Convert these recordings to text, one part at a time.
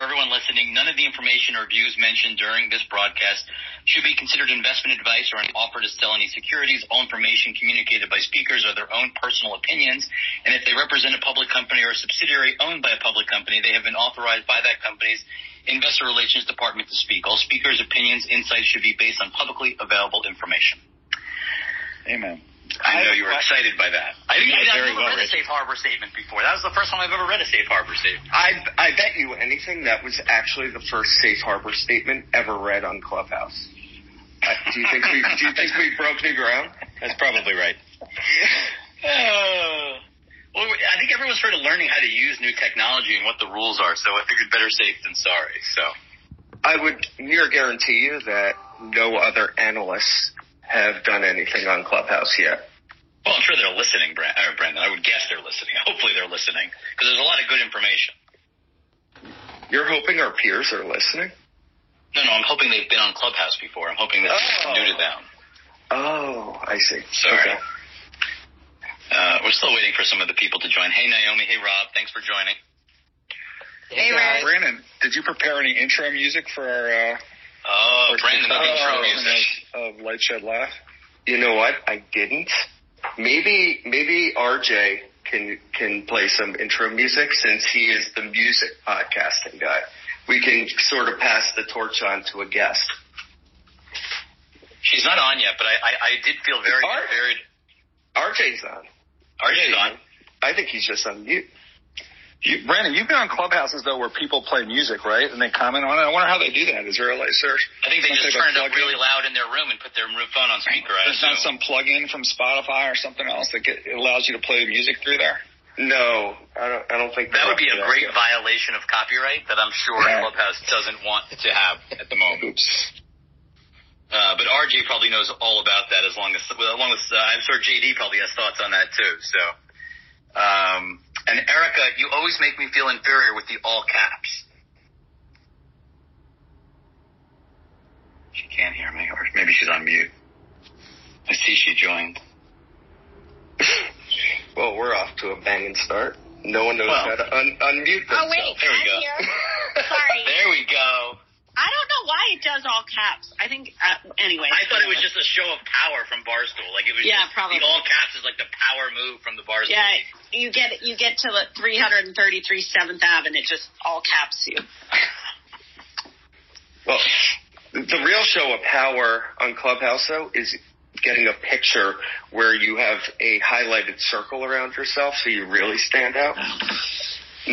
everyone listening, none of the information or views mentioned during this broadcast should be considered investment advice or an offer to sell any securities. All information communicated by speakers are their own personal opinions, and if they represent a public company or a subsidiary owned by a public company, they have been authorized by that company's investor relations department to speak. All speakers' opinions, insights should be based on publicly available information. Amen. I, know you were excited by that. I, You I, did I've never well, read a safe harbor statement before. That was the first time I've ever read a safe harbor statement. I I bet you anything that was actually the first safe harbor statement ever read on Clubhouse. Uh, do you think we do you think we broke new ground? That's probably right. Uh, well, I think everyone's sort of learning how to use new technology and what the rules are. So I figured better safe than sorry. So I would near guarantee you that no other analysts have done anything on Clubhouse yet. Well, I'm sure they're listening, Brandon. I would guess they're listening. Hopefully they're listening because there's a lot of good information. You're hoping our peers are listening? No, no, I'm hoping they've been on Clubhouse before. I'm hoping this is Oh. new to them. Oh, I see. Sorry. Okay. Uh, we're still waiting for some of the people to join. Hey, Naomi. Hey, Rob. Thanks for joining. Hey, Ray. Brandon, did you prepare any intro music for our uh, Oh, first Brandon, the intro Oh, music. of, of LightShed Live? You know what? I didn't. Maybe maybe RJ can can play some intro music since he is the music podcasting guy. We can sort of pass the torch on to a guest. She's not on yet, but I, I, I did feel very, very. RJ's on. RJ's on. I think he's just on mute. You, Brandon, you've been on clubhouses though where people play music, right? And they comment on it. I wonder how they do that. Is there a like search? I think they just type turn it up plug-in? really loud in their room and put their phone on speaker. I There's not some plug-in from Spotify or something else that get, it allows you to play music through there. No, I don't. I don't think That they're would be a to great yet. violation of copyright that I'm sure Yeah. Clubhouse doesn't want to have at the moment. Oops. Uh, but RJ probably knows all about that as long as, well, as long as, uh, I'm sure JD probably has thoughts on that too, so. Um, and Erika, you always make me feel inferior with the all caps. She can't hear me, or maybe she's on mute. I see she joined. Well, we're off to a banging start. No one knows Well. how to un- unmute Oh, themselves. wait. There we I'm go. here. Sorry. There we go. I don't know why it does all caps. I think, uh, anyway. I thought it was just a show of power from Barstool. Like it was Yeah, just, probably. the all caps is like the power move from the Barstool. Yeah, you get you get to the 333 Seventh Ave, and it just all caps you. Well, the real show of power on Clubhouse though is getting a picture where you have a highlighted circle around yourself so you really stand out.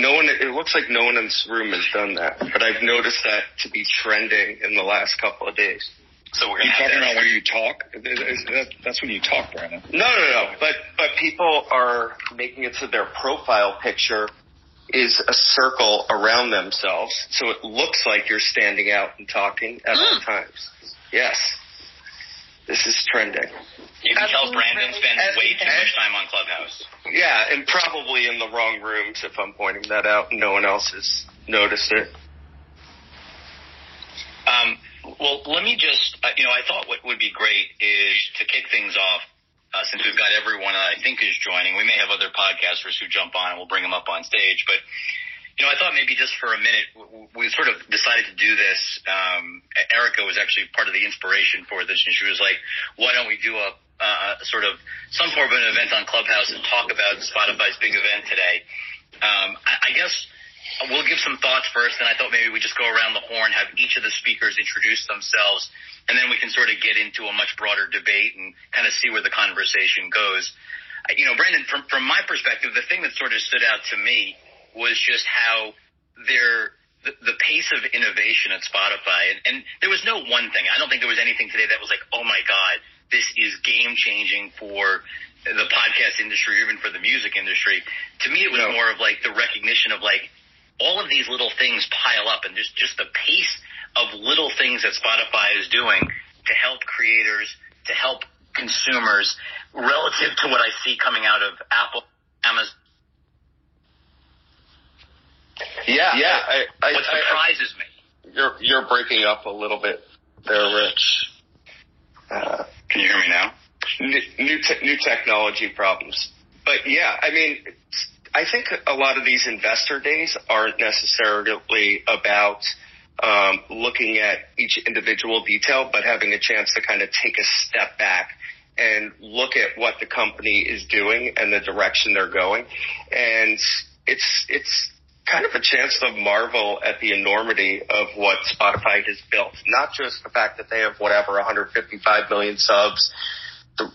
No one, it looks like no one in this room has done that, but I've noticed that to be trending in the last couple of days. So we're you gonna have talking about when you talk? Is- is that- That's when you talk, Brandon. No, no, no, but, but people are making it so their profile picture is a circle around themselves, so it looks like you're standing out and talking at all mm. times. Yes. This is trending. You can tell Brandon spends And- way too and- much time on Clubhouse. Yeah, and probably in the wrong rooms if I'm pointing that out and no one else has noticed it. Um, well, let me just, uh, you know, I thought what would be great is to kick things off, uh, since we've got everyone that I think is joining. We may have other podcasters who jump on and we'll bring them up on stage. But, you know, I thought maybe just for a minute, we sort of decided to do this. Um, Erika was actually part of the inspiration for this, and she was like, why don't we do a, uh, sort of some form of an event on Clubhouse and talk about Spotify's big event today? Um, I, I guess we'll give some thoughts first, and I thought maybe we just go around the horn, have each of the speakers introduce themselves, and then we can sort of get into a much broader debate and kind of see where the conversation goes. You know, Brandon, from from my perspective, the thing that sort of stood out to me was just how there the, the pace of innovation at Spotify, and, and there was no one thing. I don't think there was anything today that was like, oh my god, this is game changing for the podcast industry, or even for the music industry. To me, it was No. more of like the recognition of like all of these little things pile up, and just just the pace of little things that Spotify is doing to help creators, to help consumers, relative to what I see coming out of Apple, Amazon. Yeah, yeah. I, I, What I, surprises me. you're you're breaking up a little bit there, Rich. Uh, Can you hear me now? new new, te- new technology problems, but yeah, I mean, I think a lot of these investor days aren't necessarily about um, looking at each individual detail, but having a chance to kind of take a step back and look at what the company is doing and the direction they're going. And it's it's kind of a chance to marvel at the enormity of what Spotify has built. Not just the fact that they have whatever 155 million subs,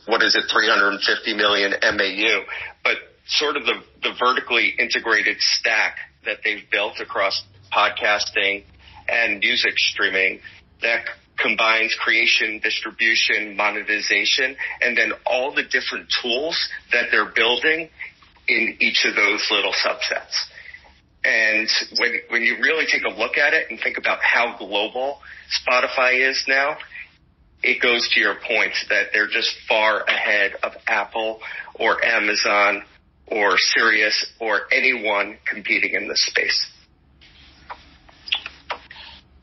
what is it, 350 million MAU, but sort of the, the vertically integrated stack that they've built across podcasting and music streaming that combines creation, distribution, monetization, and then all the different tools that they're building in each of those little subsets. And when, when you really take a look at it and think about how global Spotify is now, it goes to your point that they're just far ahead of Apple or Amazon or Sirius or anyone competing in this space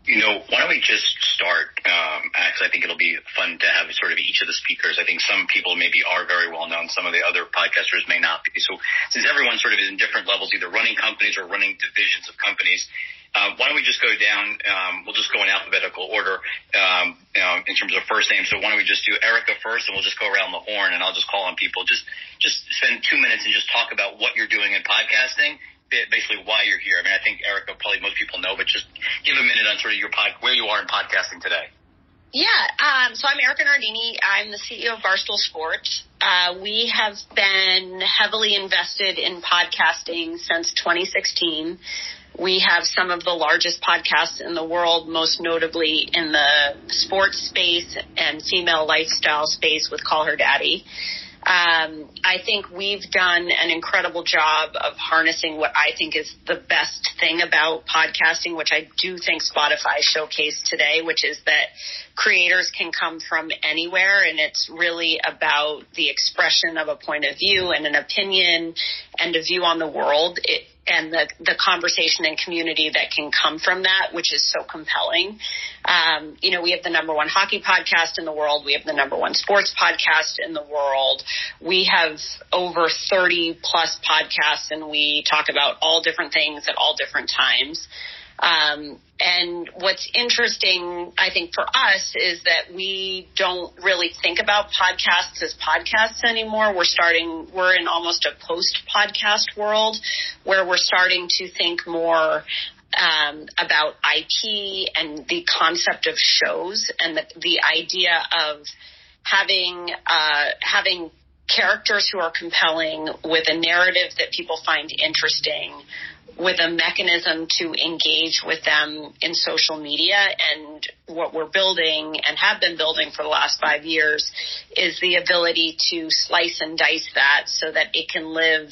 you know, why don't we just start? Um, I think it'll be fun to have sort of each of the speakers. I think some people maybe are very well known. Some of the other podcasters may not be. So since everyone sort of is in different levels, either running companies or running divisions of companies, uh, why don't we just go down? Um, we'll just go in alphabetical order um, you know, in terms of first names. So why don't we just do Erika first, and we'll just go around the horn, and I'll just call on people. Just just spend two minutes and just talk about what you're doing in podcasting, basically why you're here. I mean, I think Erika, probably most people know, but just give a minute on sort of your pod, where you are in podcasting today. Yeah, um, so I'm Erika Nardini. I'm the CEO of Barstool Sports. Uh, we have been heavily invested in podcasting since 2016. We have some of the largest podcasts in the world, most notably in the sports space and female lifestyle space with Call Her Daddy. Um, I think we've done an incredible job of harnessing what I think is the best thing about podcasting, which I do think Spotify showcased today, which is that creators can come from anywhere and it's really about the expression of a point of view and an opinion and a view on the world. It, and the, the conversation and community that can come from that, which is so compelling. Um, you know, we have the number one hockey podcast in the world. We have the number one sports podcast in the world. We have over 30 plus podcasts and we talk about all different things at all different times. Um, and what's interesting, I think, for us is that we don't really think about podcasts as podcasts anymore. We're starting, we're in almost a post podcast world where we're starting to think more um, about IP and the concept of shows and the, the idea of having uh, having characters who are compelling with a narrative that people find interesting with a mechanism to engage with them in social media. And what we're building and have been building for the last five years is the ability to slice and dice that so that it can live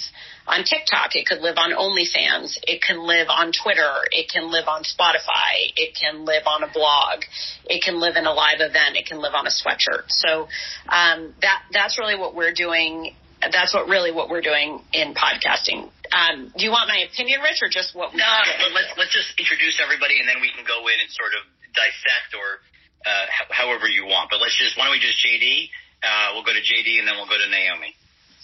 on TikTok. It could live on OnlyFans. It can live on Twitter. It can live on Spotify. It can live on a blog. It can live in a live event. It can live on a sweatshirt. So um, that that's really what we're doing that's what really what we're doing in podcasting. Um, do you want my opinion, Rich, or just what? We no, let's let's just introduce everybody, and then we can go in and sort of dissect or uh, however you want. But let's just why don't we just JD? Uh, we'll go to JD, and then we'll go to Naomi.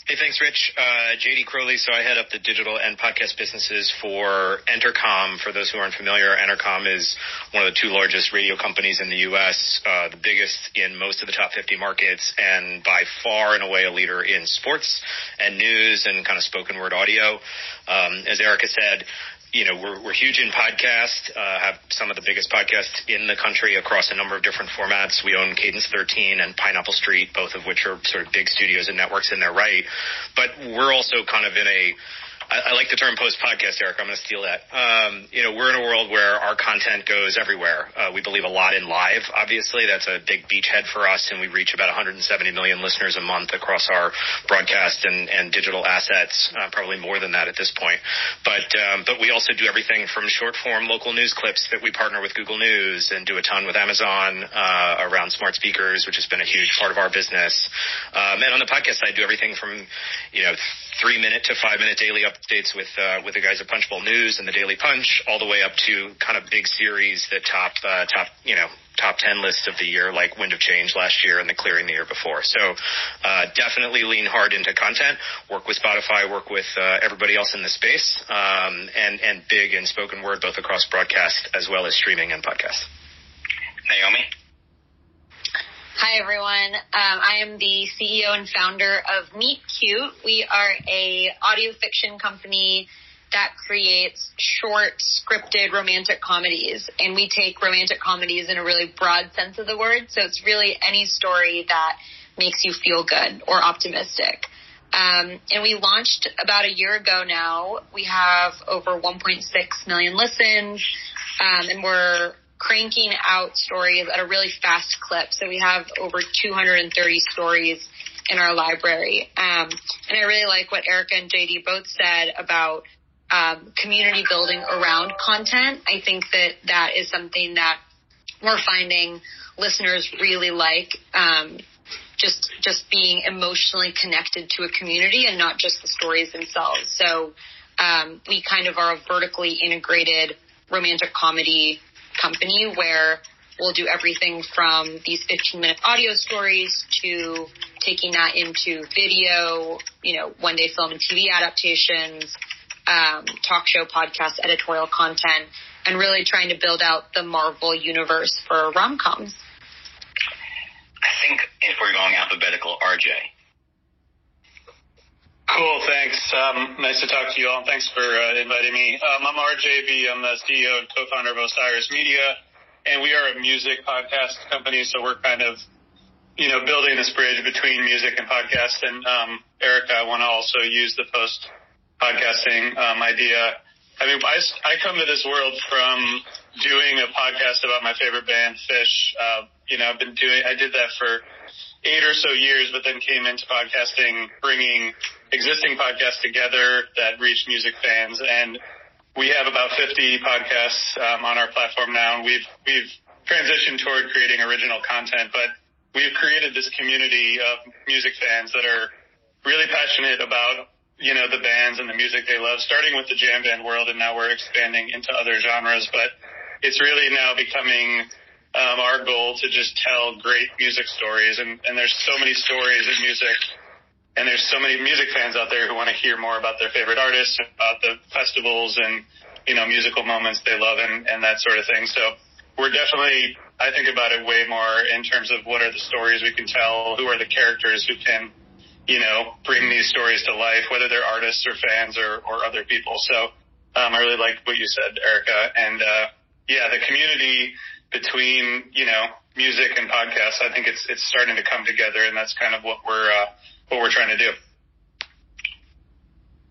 Hey, thanks, Rich. Uh, JD Crowley. So I head up the digital and podcast businesses for Entercom. For those who aren't familiar, Entercom is one of the two largest radio companies in the U.S., uh, the biggest in most of the top 50 markets, and by far and away a leader in sports and news and kind of spoken word audio. Um, as Erika said, you know, we're, we're huge in podcast, uh, have some of the biggest podcasts in the country across a number of different formats. We own Cadence 13 and Pineapple Street, both of which are sort of big studios and networks in their right. But we're also kind of in a I, like the term post podcast, Eric. I'm going to steal that. Um, you know, we're in a world where our content goes everywhere. Uh, we believe a lot in live. Obviously, that's a big beachhead for us, and we reach about 170 million listeners a month across our broadcast and, and digital assets. Uh, probably more than that at this point. But um, but we also do everything from short form local news clips that we partner with Google News and do a ton with Amazon uh, around smart speakers, which has been a huge part of our business. Um, and on the podcast side, do everything from you know three minute to five minute daily updates with uh, with the guys at Punchbowl News and the Daily Punch, all the way up to kind of big series that top uh, top you know top 10 lists of the year, like Wind of Change last year and The Clearing the year before. So uh, definitely lean hard into content, work with Spotify, work with uh, everybody else in the space, um, and, and big in spoken word, both across broadcast as well as streaming and podcast. Naomi? Hi, everyone. Um, I am the CEO and founder of Meet Cute. We are a audio fiction company that creates short, scripted romantic comedies. And we take romantic comedies in a really broad sense of the word. So it's really any story that makes you feel good or optimistic. Um, and we launched about a year ago now. We have over 1.6 million listens, um, and we're cranking out stories at a really fast clip. So we have over 230 stories in our library. Um, and I really like what Erika and JD both said about um, community building around content. I think that that is something that we're finding listeners really like. Um, just just being emotionally connected to a community and not just the stories themselves. So um, we kind of are a vertically integrated romantic comedy company where we'll do everything from these 15 minute audio stories to taking that into video, you know, one day film and TV adaptations, um, talk show, podcast, editorial content, and really trying to build out the Marvel universe for rom coms. I think if we're going alphabetical, RJ. Cool, thanks. Um, nice to talk to you all. and Thanks for uh, inviting me. Um, I'm RJ Bee. I'm the CEO and co-founder of Osiris Media, and we are a music podcast company. So we're kind of, you know, building this bridge between music and podcast. And um, Erika, I want to also use the post podcasting um, idea. I mean, I, I come to this world from doing a podcast about my favorite band, Phish. Uh, you know, I've been doing, I did that for eight or so years, but then came into podcasting, bringing existing podcasts together that reach music fans. And we have about 50 podcasts um, on our platform now. And we've we've transitioned toward creating original content, but we've created this community of music fans that are really passionate about you know the bands and the music they love. Starting with the jam band world, and now we're expanding into other genres. But it's really now becoming um, our goal to just tell great music stories. And, and there's so many stories in music, and there's so many music fans out there who want to hear more about their favorite artists, about the festivals and you know musical moments they love, and, and that sort of thing. So we're definitely, I think about it way more in terms of what are the stories we can tell, who are the characters who can, you know, bring these stories to life, whether they're artists or fans or, or other people. So um, I really liked what you said, Erika, and uh, yeah, the community between you know music and podcasts. I think it's it's starting to come together, and that's kind of what we're uh, what we're trying to do.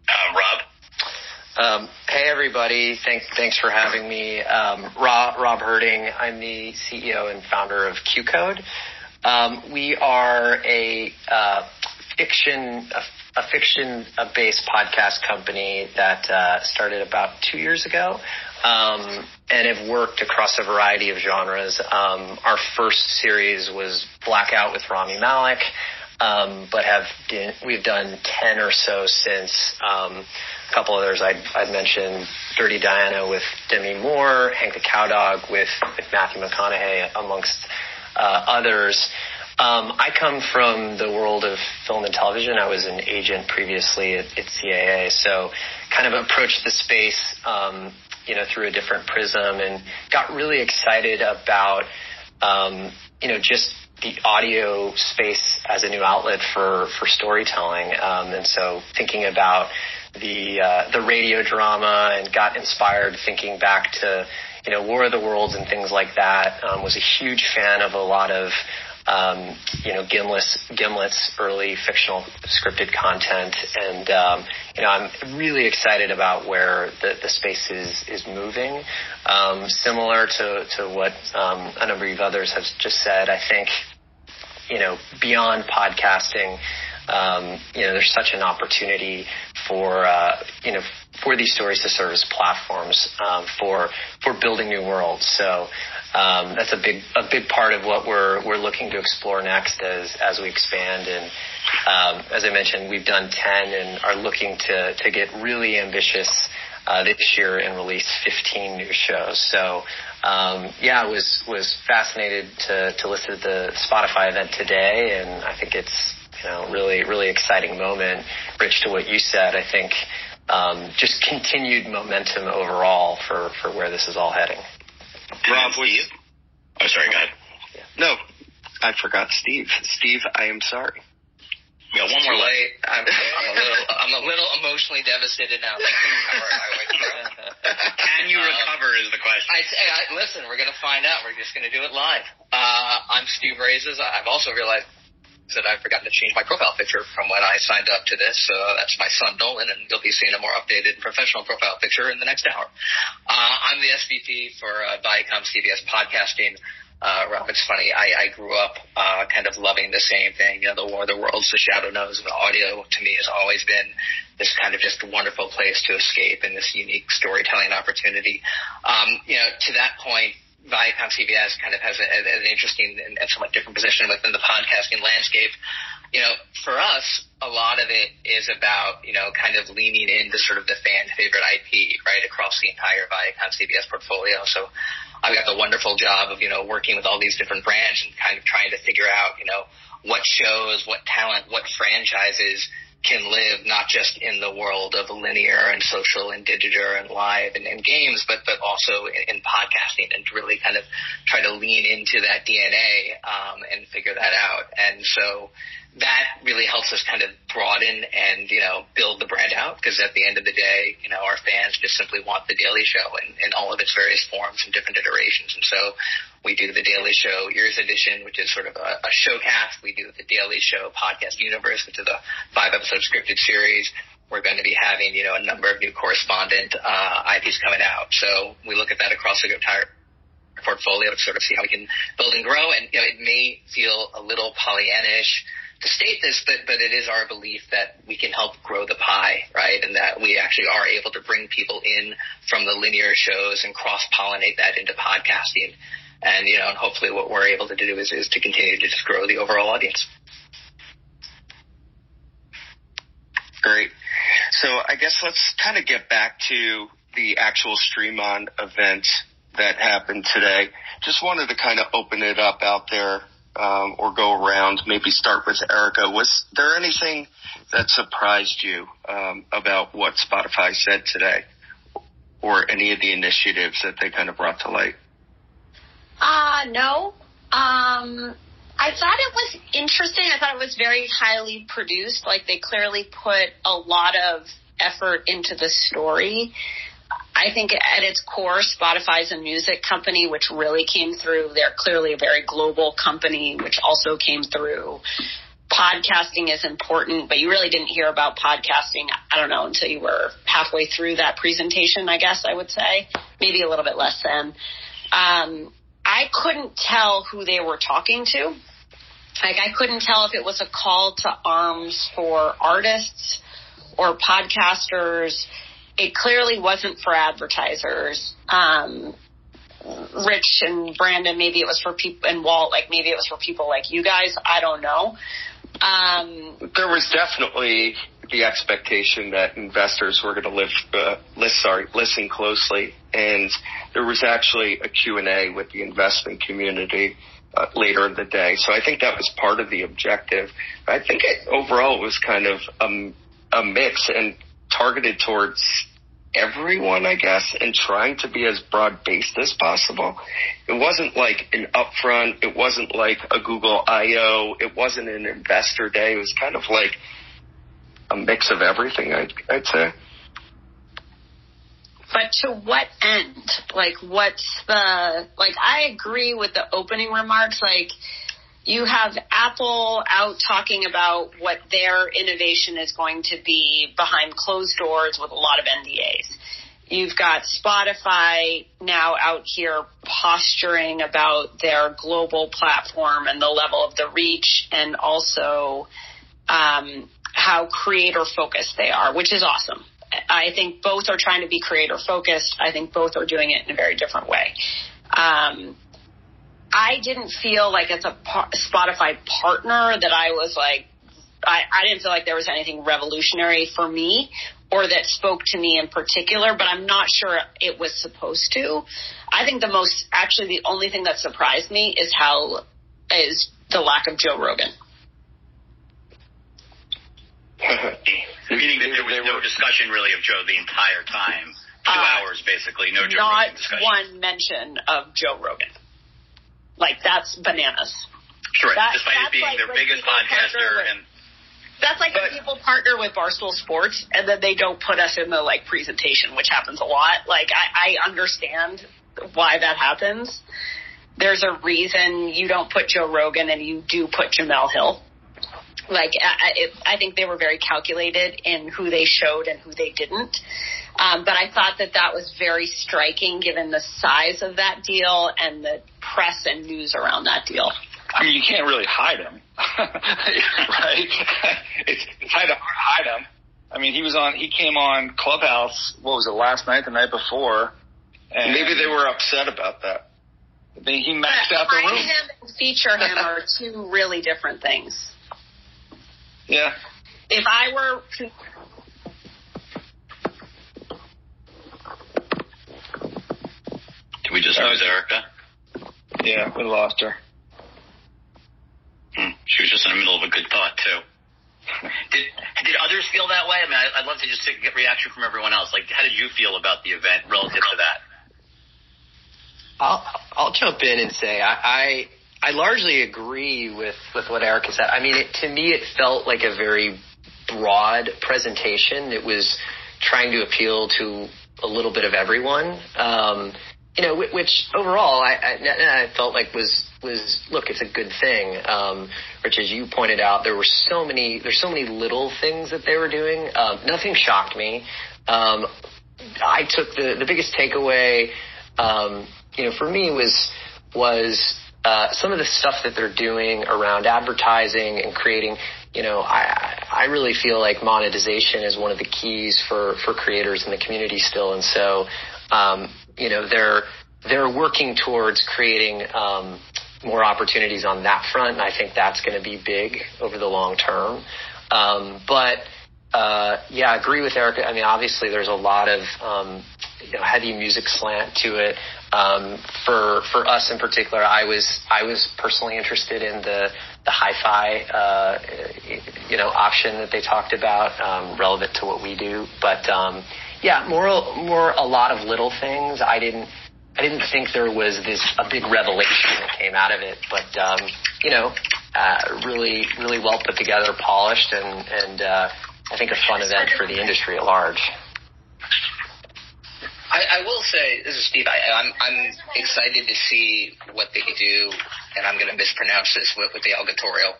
Uh, Rob. Um, hey everybody, thanks thanks for having me. Um, Rob, Rob Herting, I'm the CEO and founder of QCode. Um, we are a uh, fiction a, a fiction based podcast company that uh, started about two years ago um, and have worked across a variety of genres. Um, our first series was Blackout with Rami Malek, um, but have we've done ten or so since. Um, a couple others I'd, I'd mention Dirty Diana with Demi Moore, Hank the Cowdog with, with Matthew McConaughey, amongst uh, others. Um, I come from the world of film and television. I was an agent previously at, at CAA, so kind of approached the space um, you know, through a different prism and got really excited about, um, you know, just the audio space as a new outlet for, for storytelling. Um, and so thinking about the, uh, the radio drama and got inspired thinking back to, you know, War of the Worlds and things like that. Um, was a huge fan of a lot of um, you know, Gimlet's, Gimlet's early fictional scripted content. And, um, you know, I'm really excited about where the, the space is, is moving. Um, similar to, to what, um, a number of others have just said, I think, you know, beyond podcasting, um, you know, there's such an opportunity for, uh, you know, for these stories to serve as platforms um, for for building new worlds. So um, that's a big a big part of what we're we're looking to explore next as as we expand. And um, as I mentioned, we've done ten and are looking to to get really ambitious. Uh, this year and release 15 new shows. So um, yeah, was was fascinated to to listen to the Spotify event today, and I think it's you know really really exciting moment. Rich, to what you said, I think um, just continued momentum overall for for where this is all heading. Rob, will you? Oh, sorry, go ahead. No, I forgot Steve. Steve, I am sorry. We got one more late. I'm, I'm a little, I'm a little emotionally devastated now. Can you recover um, is the question. I, I, listen, we're going to find out. We're just going to do it live. Uh, I'm Steve Raizes. I've also realized that I've forgotten to change my profile picture from when I signed up to this. So that's my son Nolan, and you'll be seeing a more updated professional profile picture in the next hour. Uh, I'm the SVP for uh, Viacom CBS podcasting. Uh, Rob, it's funny. I, I grew up uh, kind of loving the same thing. You know, the War of the Worlds, the Shadow Knows, the audio to me has always been this kind of just wonderful place to escape and this unique storytelling opportunity. Um, you know, to that point, Viacom CBS kind of has a, an interesting and, and somewhat different position within the podcasting landscape. You know, for us, a lot of it is about, you know, kind of leaning into sort of the fan favorite IP, right, across the entire Viacom CBS portfolio. So I've got the wonderful job of, you know, working with all these different brands and kind of trying to figure out, you know, what shows, what talent, what franchises can live not just in the world of linear and social and digital and live and, and games, but but also in, in podcasting and really kind of try to lean into that DNA um, and figure that out. And so that really helps us kind of broaden and you know build the brand out because at the end of the day you know our fans just simply want the daily show in, in all of its various forms and different iterations. And so we do the daily show ears edition which is sort of a, a showcast. We do the daily show podcast universe which is a five episode scripted series. We're going to be having you know a number of new correspondent uh, IPs coming out. So we look at that across the entire portfolio to sort of see how we can build and grow. And you know it may feel a little Pollyannish to state this, but but it is our belief that we can help grow the pie, right? And that we actually are able to bring people in from the linear shows and cross pollinate that into podcasting. And you know, and hopefully, what we're able to do is is to continue to just grow the overall audience. Great. So I guess let's kind of get back to the actual Stream On event that happened today. Just wanted to kind of open it up out there um, or go around. Maybe start with Erika. Was there anything that surprised you um, about what Spotify said today, or any of the initiatives that they kind of brought to light? Uh, no. Um, I thought it was interesting. I thought it was very highly produced. Like they clearly put a lot of effort into the story. I think at its core, Spotify is a music company, which really came through. They're clearly a very global company, which also came through. Podcasting is important, but you really didn't hear about podcasting, I don't know, until you were halfway through that presentation, I guess I would say. Maybe a little bit less than. Um, I couldn't tell who they were talking to. Like, I couldn't tell if it was a call to arms for artists or podcasters it clearly wasn't for advertisers. Um, Rich and Brandon, maybe it was for people, and Walt, like maybe it was for people like you guys. I don't know. Um, there was definitely the expectation that investors were going to live, uh, list, sorry, listen closely, and there was actually a Q and A with the investment community uh, later in the day. So I think that was part of the objective. I think it, overall it was kind of a, a mix and targeted towards everyone, I guess, and trying to be as broad based as possible. It wasn't like an upfront. It wasn't like a Google I/O. It wasn't an investor day. It was kind of like a mix of everything. I'd, I'd say. But to what end? Like, what's the like? I agree with the opening remarks. Like, you have Apple out talking about what their innovation is going to be behind closed doors with a lot of NDAs. You've got Spotify now out here posturing about their global platform and the level of the reach and also um, how creator focused they are, which is awesome. I think both are trying to be creator focused. I think both are doing it in a very different way. Um, I didn't feel like as a Spotify partner that I was like, I, I didn't feel like there was anything revolutionary for me or that spoke to me in particular, but I'm not sure it was supposed to. I think the most, actually, the only thing that surprised me is how is the lack of Joe Rogan. Meaning that there was no discussion really of Joe the entire time. Two Uh, hours basically, no Joe Not Rogan discussion. one mention of Joe Rogan. Like that's bananas. Sure, that- despite it being like their biggest podcaster with- and That's like But- when people partner with Barstool Sports and then they don't put us in the like presentation, which happens a lot. Like I, I understand why that happens. There's a reason you don't put Joe Rogan and you do put Jemele Hill. Like I, I- it, I think they were very calculated in who they showed and who they didn't. Um, but I thought that that was very striking given the size of that deal and the press and news around that deal. I mean, you can't really hide him, right? it's it's hard to hide him. I mean, he was on. He came on Clubhouse. What was it? Last night, the night before. And Maybe they were upset about that. They, he maxed out the Hide room. him and feature him are two really different things. Yeah. If I were did we just lose Erika? Yeah, we lost her. Hmm. She was just in the middle of a good thought too. Did did others feel that way? I mean, I, I'd love to just get reaction from everyone else. Like, how did you feel about the event relative to that? I'll I'll jump in and say I I, I largely agree with with what Erika said. I mean, it, to me, it felt like a very broad presentation. It was trying to appeal to a little bit of everyone. Um, you know, which overall I, I, I felt like was was look, it's a good thing. Um, Rich, as you pointed out, there were so many there's so many little things that they were doing. Um, nothing shocked me. Um, I took the the biggest takeaway, um, you know, for me was was uh, some of the stuff that they're doing around advertising and creating. You know, I I really feel like monetization is one of the keys for for creators in the community still, and so um, you know they're they're working towards creating um, more opportunities on that front, and I think that's going to be big over the long term. Um, but uh, yeah, I agree with Erika. I mean, obviously, there's a lot of um, you know heavy music slant to it. Um, for for us in particular, I was I was personally interested in the the hi-fi uh, you know option that they talked about, um, relevant to what we do. But um, yeah, more more a lot of little things. I didn't I didn't think there was this a big revelation that came out of it, but um, you know, uh, really really well put together, polished, and and uh, I think a fun event for the industry at large. I, I will say, this is Steve. I, I'm I'm excited to see what they do, and I'm going to mispronounce this with, with the Algotorial,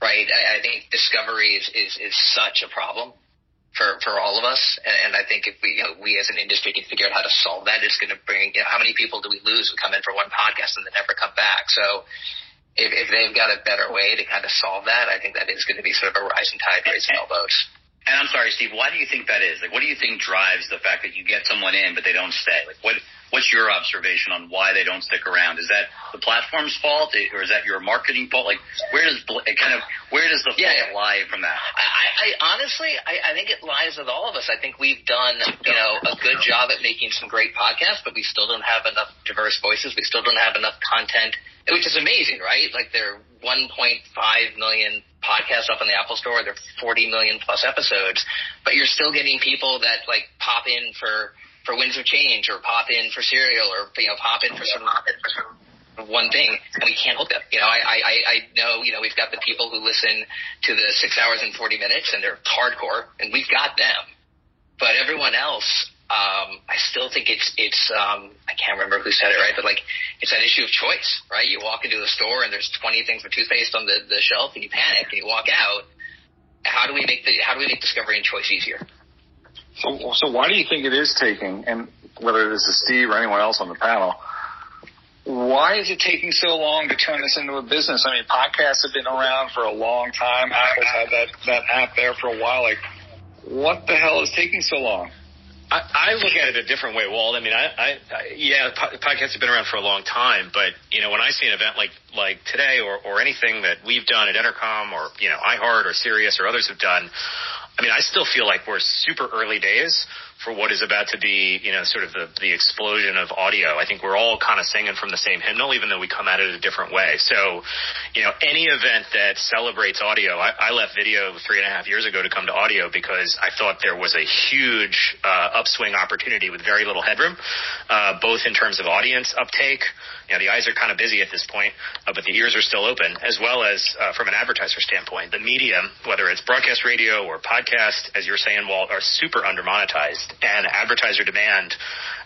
right? I, I think discovery is, is is such a problem for for all of us, and, and I think if we you know, we as an industry can figure out how to solve that, it's going to bring. You know, how many people do we lose who come in for one podcast and then never come back? So. If, if they've got a better way to kind of solve that, I think that is going to be sort of a rising tide raising all boats. And I'm sorry, Steve. Why do you think that is? Like, what do you think drives the fact that you get someone in but they don't stay? Like, what what's your observation on why they don't stick around? Is that the platform's fault, or is that your marketing fault? Like, where does kind of where does the fault Yeah, lie from that? I, I honestly, I, I think it lies with all of us. I think we've done, you know, a good job at making some great podcasts, but we still don't have enough diverse voices. We still don't have enough content, which is amazing, right? Like there are 1.5 million podcasts up on the Apple Store. There are 40 million plus episodes, but you're still getting people that like pop in for for Winds of Change or pop in for Serial or you know pop in for some one thing and we can't hook them. You know, I, I, I know, you know, we've got the people who listen to the six hours and 40 minutes and they're hardcore and we've got them. But everyone else, um, I still think it's, it's, um, I can't remember who said it, right? But like, it's that issue of choice, right? You walk into the store and there's 20 things of toothpaste on the, the shelf and you panic and you walk out. How do we make the, how do we make discovery and choice easier? So, so why do you think it is taking, and whether this is Steve or anyone else on the panel, why is it taking so long to turn this into a business? I mean, podcasts have been around for a long time. Apple's had that, that app there for a while. Like, what the hell is taking so long? I, I look at it a different way, Walt. I mean, I, I, I yeah, po- podcasts have been around for a long time, but you know, when I see an event like like today or or anything that we've done at Entercom or you know iHeart or Sirius or others have done, I mean, I still feel like we're super early days for what is about to be, you know, sort of the, the explosion of audio. I think we're all kind of singing from the same hymnal, even though we come at it a different way. So, you know, any event that celebrates audio, I, I left video three and a half years ago to come to audio because I thought there was a huge uh, upswing opportunity with very little headroom, uh, both in terms of audience uptake. You know, the eyes are kind of busy at this point, uh, but the ears are still open, as well as uh, from an advertiser standpoint. The medium, whether it's broadcast radio or podcast, as you're saying, Walt, are super under monetized and advertiser demand.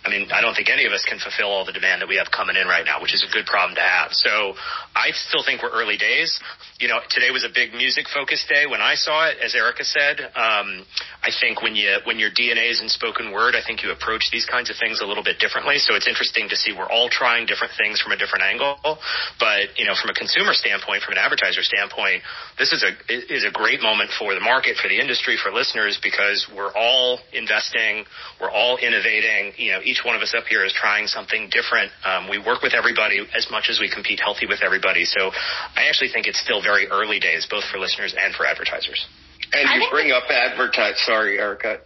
I mean, I don't think any of us can fulfill all the demand that we have coming in right now, which is a good problem to have. So I still think we're early days. You know, today was a big music focused day. When I saw it, as Erika said, um, I think when you when your DNA is in spoken word, I think you approach these kinds of things a little bit differently. So it's interesting to see we're all trying different things from a different angle. But you know, from a consumer standpoint, from an advertiser standpoint, this is a is a great moment for the market, for the industry, for listeners because we're all investing, we're all innovating. You know, each one of us up here is trying something different. Um, we work with everybody as much as we compete healthy with everybody. So I actually think it's still very early days, both for listeners and for advertisers. And you bring up advertise. Sorry, Erika.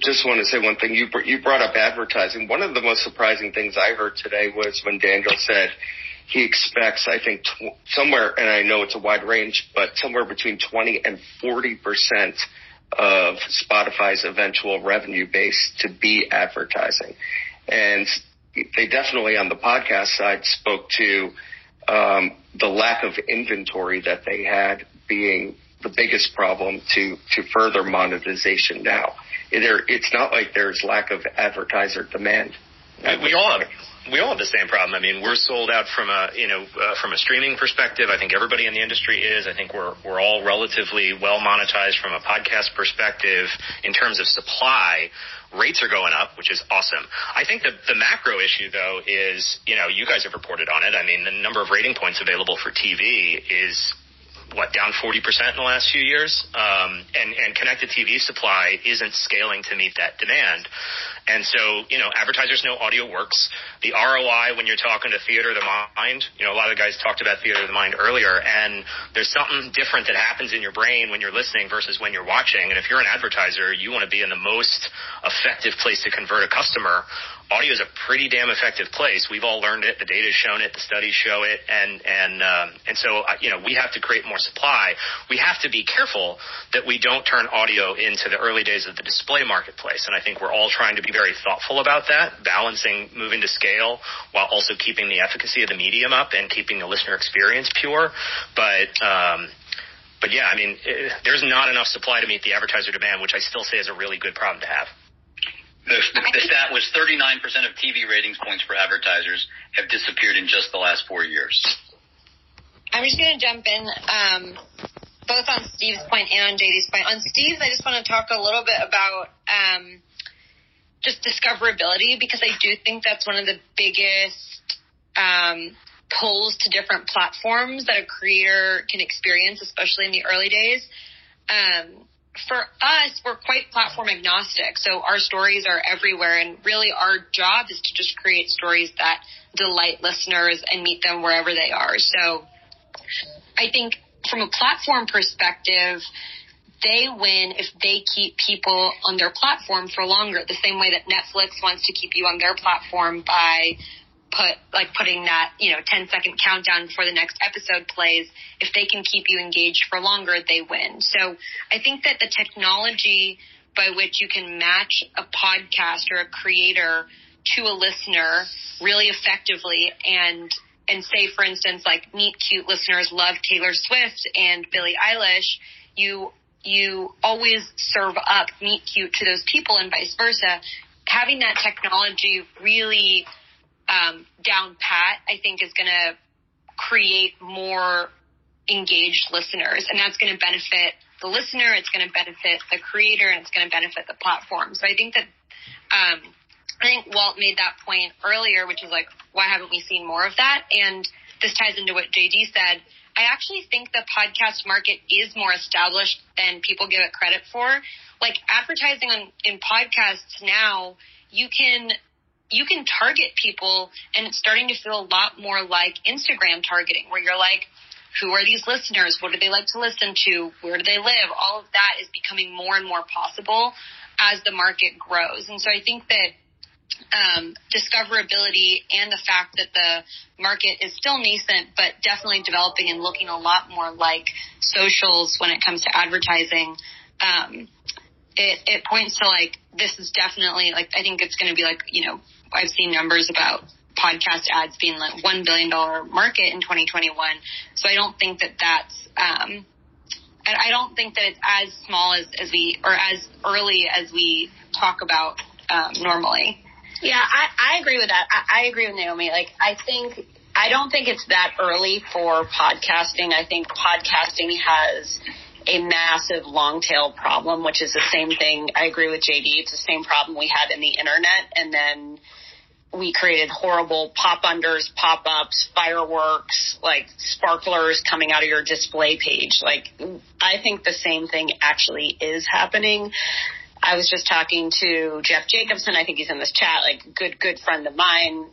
Just want to say one thing. You you brought up advertising. One of the most surprising things I heard today was when Daniel said he expects, I think, tw- somewhere, and I know it's a wide range, but somewhere between 20 and 40 percent of Spotify's eventual revenue base to be advertising. And they definitely on the podcast side spoke to um, the lack of inventory that they had being the biggest problem to, to further monetization now. It's not like there's lack of advertiser demand. We have we all have the same problem. I mean, we're sold out from a you know uh, from a streaming perspective. I think everybody in the industry is. I think we're we're all relatively well monetized from a podcast perspective in terms of supply. Rates are going up, which is awesome. I think the the macro issue though is you know you guys have reported on it. I mean, the number of rating points available for TV is what down 40% in the last few years, um, and and connected TV supply isn't scaling to meet that demand. And so, you know, advertisers know audio works. The ROI when you're talking to theater of the mind, you know, a lot of the guys talked about theater of the mind earlier, and there's something different that happens in your brain when you're listening versus when you're watching. And if you're an advertiser, you want to be in the most effective place to convert a customer audio is a pretty damn effective place. We've all learned it. The data's shown it. The studies show it. And, and, um, and so, you know, we have to create more supply. We have to be careful that we don't turn audio into the early days of the display marketplace. And I think we're all trying to be very thoughtful about that, balancing moving to scale while also keeping the efficacy of the medium up and keeping the listener experience pure. But, um, but yeah, I mean, it, there's not enough supply to meet the advertiser demand, which I still say is a really good problem to have. The, the stat was 39% of TV ratings points for advertisers have disappeared in just the last four years. I'm just going to jump in, um, both on Steve's point and on JD's point. On Steve's, I just want to talk a little bit about um, just discoverability because I do think that's one of the biggest um, pulls to different platforms that a creator can experience, especially in the early days. Um, for us, we're quite platform agnostic. So our stories are everywhere and really our job is to just create stories that delight listeners and meet them wherever they are. So I think from a platform perspective, they win if they keep people on their platform for longer, the same way that Netflix wants to keep you on their platform by put like putting that you know 10 second countdown before the next episode plays if they can keep you engaged for longer they win. So i think that the technology by which you can match a podcast or a creator to a listener really effectively and and say for instance like meet cute listeners love taylor swift and billie eilish you you always serve up meet cute to those people and vice versa. Having that technology really um, down pat, I think is going to create more engaged listeners, and that's going to benefit the listener. It's going to benefit the creator, and it's going to benefit the platform. So I think that. Um, I think Walt made that point earlier, which is like, why haven't we seen more of that? And this ties into what JD said. I actually think the podcast market is more established than people give it credit for. Like advertising on in podcasts now, you can you can target people and it's starting to feel a lot more like Instagram targeting where you're like, who are these listeners? What do they like to listen to? Where do they live? All of that is becoming more and more possible as the market grows. And so I think that um, discoverability and the fact that the market is still nascent, but definitely developing and looking a lot more like socials when it comes to advertising. Um, it, it points to like, this is definitely like, I think it's going to be like, you know, I've seen numbers about podcast ads being like $1 billion market in 2021. So I don't think that that's, um, I don't think that it's as small as, as we, or as early as we talk about, um, normally. Yeah, I, I agree with that. I, I agree with Naomi. Like, I think, I don't think it's that early for podcasting. I think podcasting has a massive long tail problem, which is the same thing. I agree with JD. It's the same problem we had in the internet. And then we created horrible pop unders, pop ups, fireworks, like sparklers coming out of your display page. Like, I think the same thing actually is happening. I was just talking to Jeff Jacobson. I think he's in this chat, like good, good friend of mine,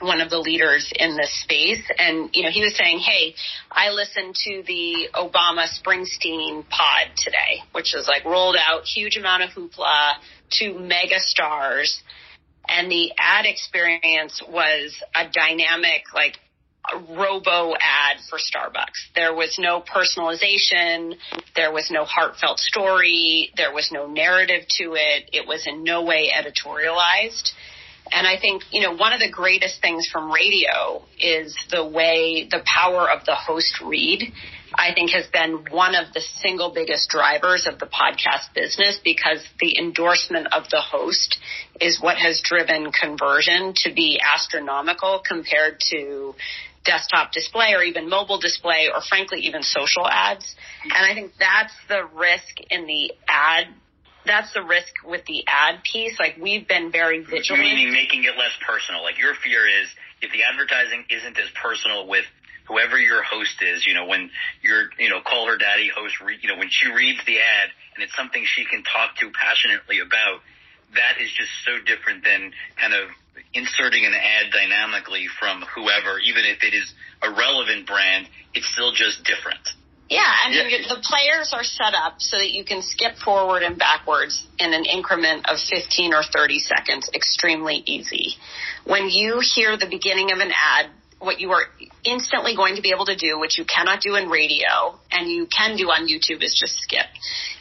one of the leaders in this space. And, you know, he was saying, Hey, I listened to the Obama Springsteen pod today, which was like rolled out huge amount of hoopla to mega stars and the ad experience was a dynamic, like a robo ad for Starbucks. There was no personalization. There was no heartfelt story. There was no narrative to it. It was in no way editorialized. And I think, you know, one of the greatest things from radio is the way the power of the host read I think has been one of the single biggest drivers of the podcast business because the endorsement of the host is what has driven conversion to be astronomical compared to desktop display or even mobile display or frankly even social ads. And I think that's the risk in the ad that's the risk with the ad piece. Like we've been very vigilant. Meaning making it less personal. Like your fear is if the advertising isn't as personal with whoever your host is, you know, when your, you know, call her daddy host, re, you know, when she reads the ad and it's something she can talk to passionately about, that is just so different than kind of inserting an ad dynamically from whoever, even if it is a relevant brand, it's still just different. Yeah, I mean, yeah. the players are set up so that you can skip forward and backwards in an increment of 15 or 30 seconds extremely easy. When you hear the beginning of an ad, what you are instantly going to be able to do, which you cannot do in radio and you can do on YouTube is just skip.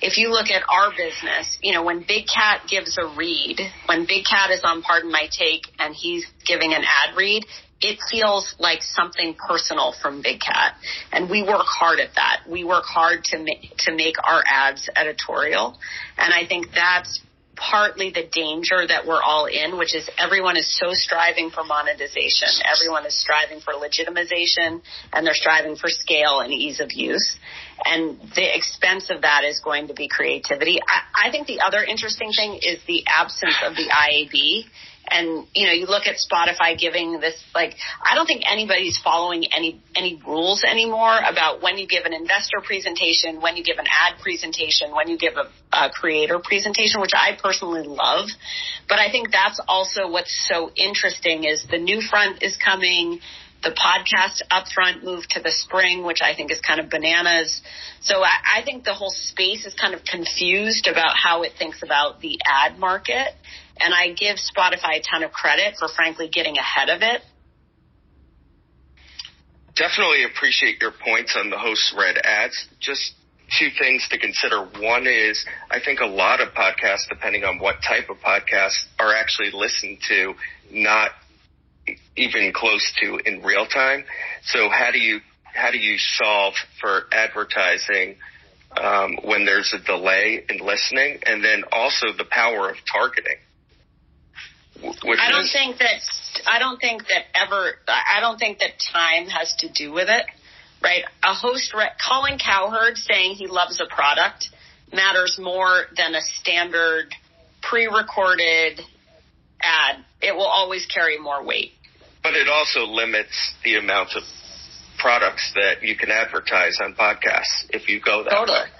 If you look at our business, you know, when Big Cat gives a read, when Big Cat is on Pardon My Take and he's giving an ad read, it feels like something personal from Big Cat. And we work hard at that. We work hard to make, to make our ads editorial. And I think that's partly the danger that we're all in, which is everyone is so striving for monetization. Everyone is striving for legitimization and they're striving for scale and ease of use. And the expense of that is going to be creativity. I, I think the other interesting thing is the absence of the IAB and you know you look at Spotify giving this like I don't think anybody's following any any rules anymore about when you give an investor presentation, when you give an ad presentation, when you give a, a creator presentation, which I personally love. But I think that's also what's so interesting is the new front is coming the podcast upfront moved to the spring, which I think is kind of bananas. So I, I, think the whole space is kind of confused about how it thinks about the ad market. And I give Spotify a ton of credit for frankly getting ahead of it. Definitely appreciate your points on the host read ads. Just two things to consider. One is I think a lot of podcasts, depending on what type of podcast, are actually listened to not even close to in real time. So how do you how do you solve for advertising um, when there's a delay in listening, and then also the power of targeting? I don't is, think that I don't think that ever I don't think that time has to do with it, right? A host re- Colin Cowherd saying he loves a product matters more than a standard pre-recorded ad. It will always carry more weight. But it also limits the amount of products that you can advertise on podcasts if you go that totally. way.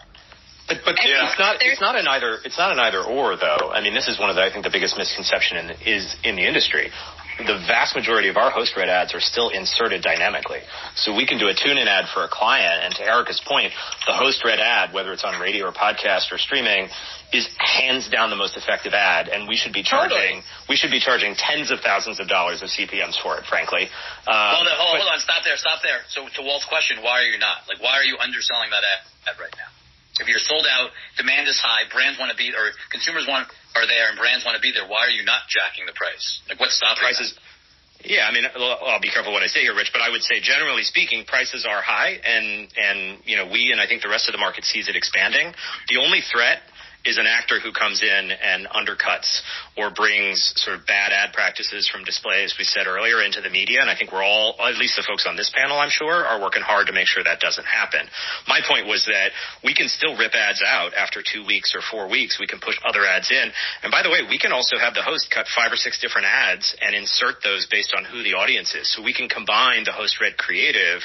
But, but yeah. it's not it's not an either it's not an either or though. I mean, this is one of the I think the biggest misconception in, is in the industry. the vast majority of our host read ads are still inserted dynamically. So we can do a tune in ad for a client. And to Erika's point, the host read ad, whether it's on radio or podcast or streaming, is hands down the most effective ad, and we should be charging totally. we should be charging tens of thousands of dollars of CPMS for it. Frankly. Um, hold, on, hold, hold on, stop there, stop there. So to Walt's question, why are you not? Like, why are you underselling that ad right now? If you're sold out, demand is high, brands want to be, or consumers want are there, and brands want to be there. Why are you not jacking the price? Like, what's stopping prices? That? Yeah, I mean, I'll be careful what I say here, Rich, but I would say generally speaking, prices are high, and and you know we and I think the rest of the market sees it expanding. The only threat is an actor who comes in and undercuts or brings sort of bad ad practices from display, as we said earlier, into the media. And I think we're all, at least the folks on this panel, I'm sure, are working hard to make sure that doesn't happen. My point was that we can still rip ads out after two weeks or four weeks. We can push other ads in. And by the way, we can also have the host cut five or six different ads and insert those based on who the audience is. So we can combine the host read creative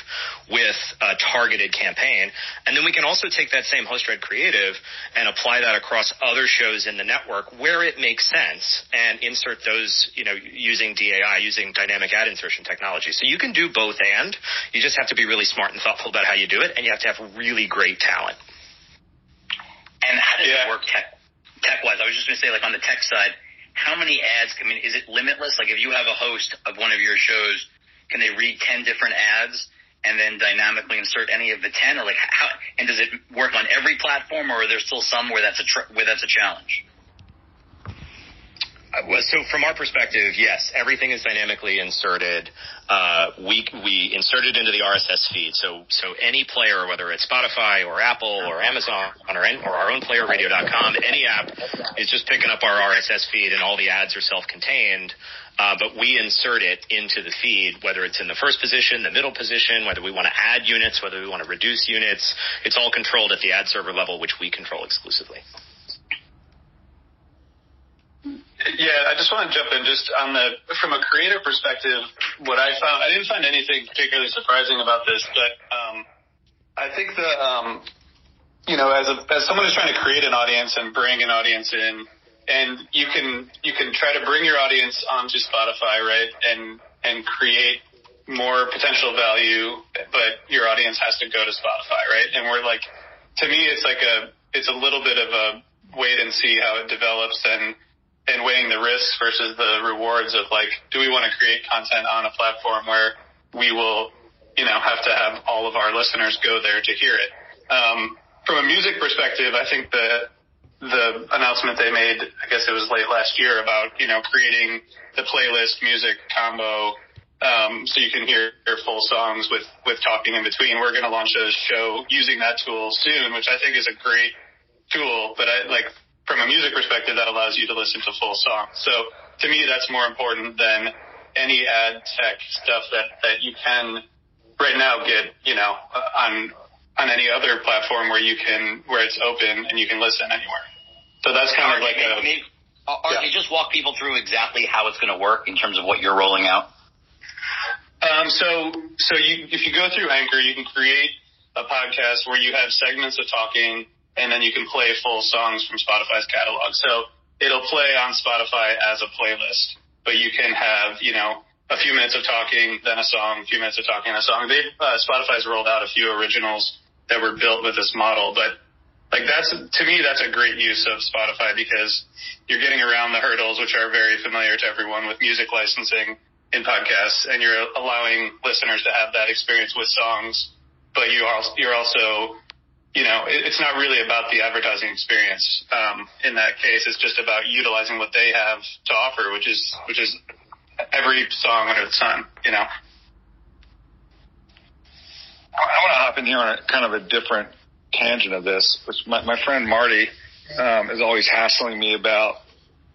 with a targeted campaign. And then we can also take that same host read creative and apply that across other shows in the network where it makes sense and insert those, you know, using DAI, using dynamic ad insertion technology. So you can do both and you just have to be really smart and thoughtful about how you do it and you have to have really great talent. And how does yeah. it work tech, tech wise? I was just going to say like on the tech side, how many ads, I mean, is it limitless? Like if you have a host of one of your shows, can they read 10 different ads and then dynamically insert any of the 10 or like how and does it work on every platform or are there still some where that's a tr- where that's a challenge so from our perspective, yes, everything is dynamically inserted. Uh, we we insert it into the RSS feed. So so any player, whether it's Spotify or Apple or Amazon or, on our end or our own player, Radio.com, any app is just picking up our RSS feed, and all the ads are self-contained. Uh, but we insert it into the feed, whether it's in the first position, the middle position, whether we want to add units, whether we want to reduce units. It's all controlled at the ad server level, which we control exclusively. Yeah, I just want to jump in just on the from a creative perspective. What I found, I didn't find anything particularly surprising about this, but um, I think the um, you know as a as someone who's trying to create an audience and bring an audience in, and you can you can try to bring your audience onto Spotify, right, and and create more potential value, but your audience has to go to Spotify, right? And we're like, to me, it's like a it's a little bit of a wait and see how it develops and and weighing the risks versus the rewards of like, do we want to create content on a platform where we will, you know, have to have all of our listeners go there to hear it? Um, from a music perspective, I think the the announcement they made, I guess it was late last year, about you know creating the playlist music combo, um, so you can hear full songs with with talking in between. We're going to launch a show using that tool soon, which I think is a great tool. But I like from a music perspective, that allows you to listen to full songs. So to me, that's more important than any ad tech stuff that that you can right now get, you know, on on any other platform where you can where it's open and you can listen anywhere. So that's kind of like a. Maybe, yeah. just walk people through exactly how it's going to work in terms of what you're rolling out? Um, so, so you, if you go through Anchor, you can create a podcast where you have segments of talking, and then you can play full songs from Spotify's catalog. So it'll play on Spotify as a playlist, but you can have, you know, a few minutes of talking, then a song, a few minutes of talking, and a song. They uh, Spotify's rolled out a few originals that were built with this model, but like that's to me that's a great use of Spotify because you're getting around the hurdles which are very familiar to everyone with music licensing in podcasts, and you're allowing listeners to have that experience with songs. But you are you're also you know, it's not really about the advertising experience. Um, in that case, it's just about utilizing what they have to offer, which is which is every song under the sun. You know. I want to hop in here on a kind of a different tangent of this, which my, my friend Marty um, is always hassling me about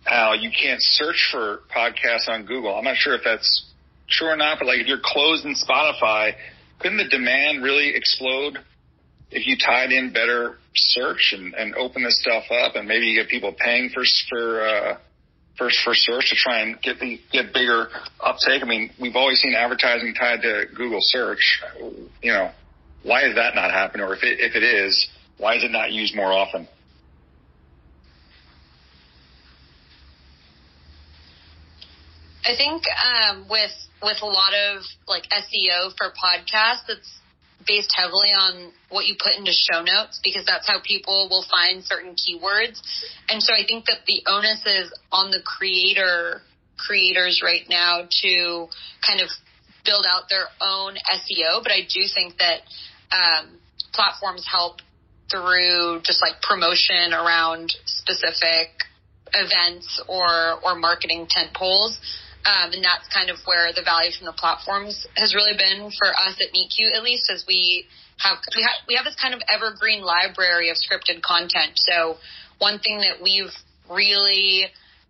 how you can't search for podcasts on Google. I'm not sure if that's true or not, but like if you're closed in Spotify, couldn't the demand really explode if you tied in better search and, and open this stuff up and maybe you get people paying for, for, uh, for, for search to try and get the, get bigger uptake? I mean, we've always seen advertising tied to Google search. You know, why is that not happening? Or if it, if it is, why is it not used more often? I think um, with with a lot of like SEO for podcasts, it's based heavily on what you put into show notes because that's how people will find certain keywords. And so I think that the onus is on the creator creators right now to kind of build out their own SEO. But I do think that um, platforms help through just like promotion around specific events or or marketing tent poles. Um, and that's kind of where the value from the platforms has really been for us at Meet Cute, at least as we have, we have, we have this kind of evergreen library of scripted content. So one thing that we've really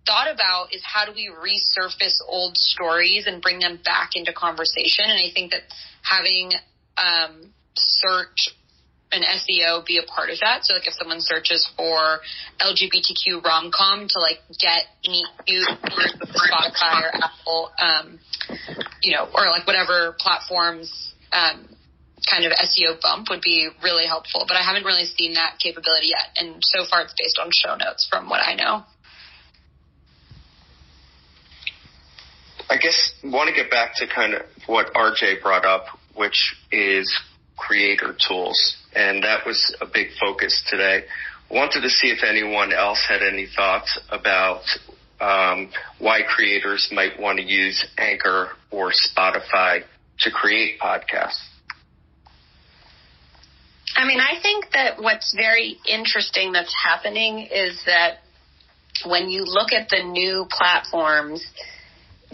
thought about is how do we resurface old stories and bring them back into conversation. And I think that having, um, search an SEO be a part of that. So like if someone searches for LGBTQ rom com to like get meet you with Spotify or Apple, um, you know, or like whatever platforms, um, kind of SEO bump would be really helpful. But I haven't really seen that capability yet. And so far it's based on show notes from what I know. I guess want to get back to kind of what RJ brought up, which is creator tools. And that was a big focus today. Wanted to see if anyone else had any thoughts about um, why creators might want to use Anchor or Spotify to create podcasts. I mean, I think that what's very interesting that's happening is that when you look at the new platforms,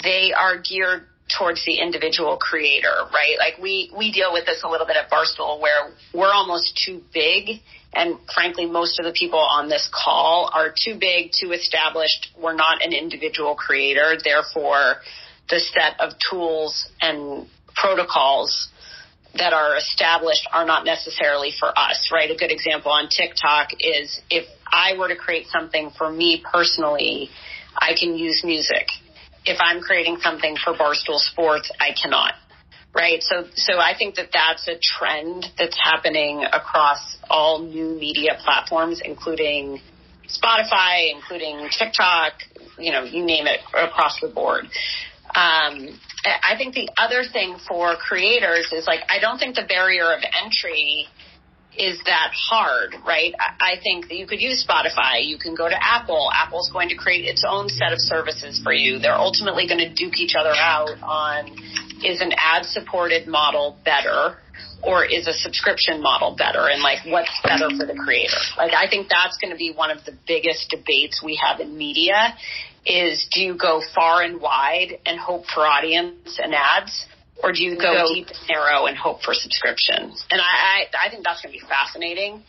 they are geared towards the individual creator, right? Like we, we deal with this a little bit at Barstool where we're almost too big. And frankly, most of the people on this call are too big, too established. We're not an individual creator. Therefore, the set of tools and protocols that are established are not necessarily for us, right? A good example on TikTok is if I were to create something for me personally, I can use music if I'm creating something for Barstool Sports, I cannot. Right. So, so I think that that's a trend that's happening across all new media platforms, including Spotify, including TikTok, you know, you name it across the board. Um, I think the other thing for creators is like, I don't think the barrier of entry is that hard, right? I think that you could use Spotify. You can go to Apple. Apple's going to create its own set of services for you. They're ultimately going to duke each other out on is an ad supported model better or is a subscription model better and like what's better for the creator? Like I think that's going to be one of the biggest debates we have in media is do you go far and wide and hope for audience and ads or do you go, go deep and narrow and hope for subscriptions? And I, I, I think that's going to be fascinating.